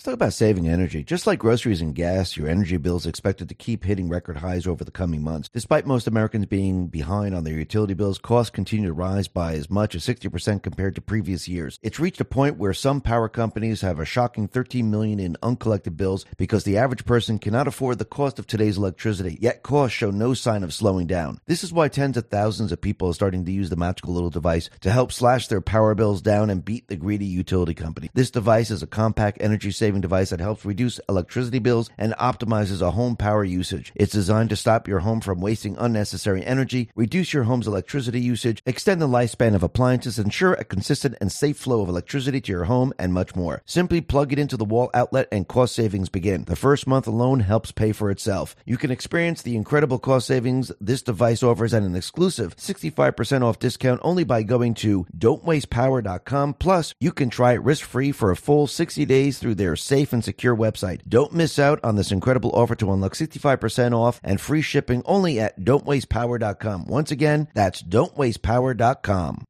Let's talk about saving energy. Just like groceries and gas, your energy bill is expected to keep hitting record highs over the coming months. Despite most Americans being behind on their utility bills, costs continue to rise by as much as 60% compared to previous years. It's reached a point where some power companies have a shocking 13 million in uncollected bills because the average person cannot afford the cost of today's electricity. Yet costs show no sign of slowing down. This is why tens of thousands of people are starting to use the magical little device to help slash their power bills down and beat the greedy utility company. This device is a compact energy saving saving device that helps reduce electricity bills and optimizes a home power usage. It's designed to stop your home from wasting unnecessary energy, reduce your home's electricity usage, extend the lifespan of appliances, ensure a consistent and safe flow of electricity to your home, and much more. Simply plug it into the wall outlet and cost savings begin. The first month alone helps pay for itself. You can experience the incredible cost savings this device offers at an exclusive 65% off discount only by going to don'twastepower.com. Plus, you can try it risk free for a full 60 days through their safe and secure website. Don't miss out on this incredible offer to unlock 65% off and free shipping only at don'twastepower.com. Once again, that's don'twastepower.com.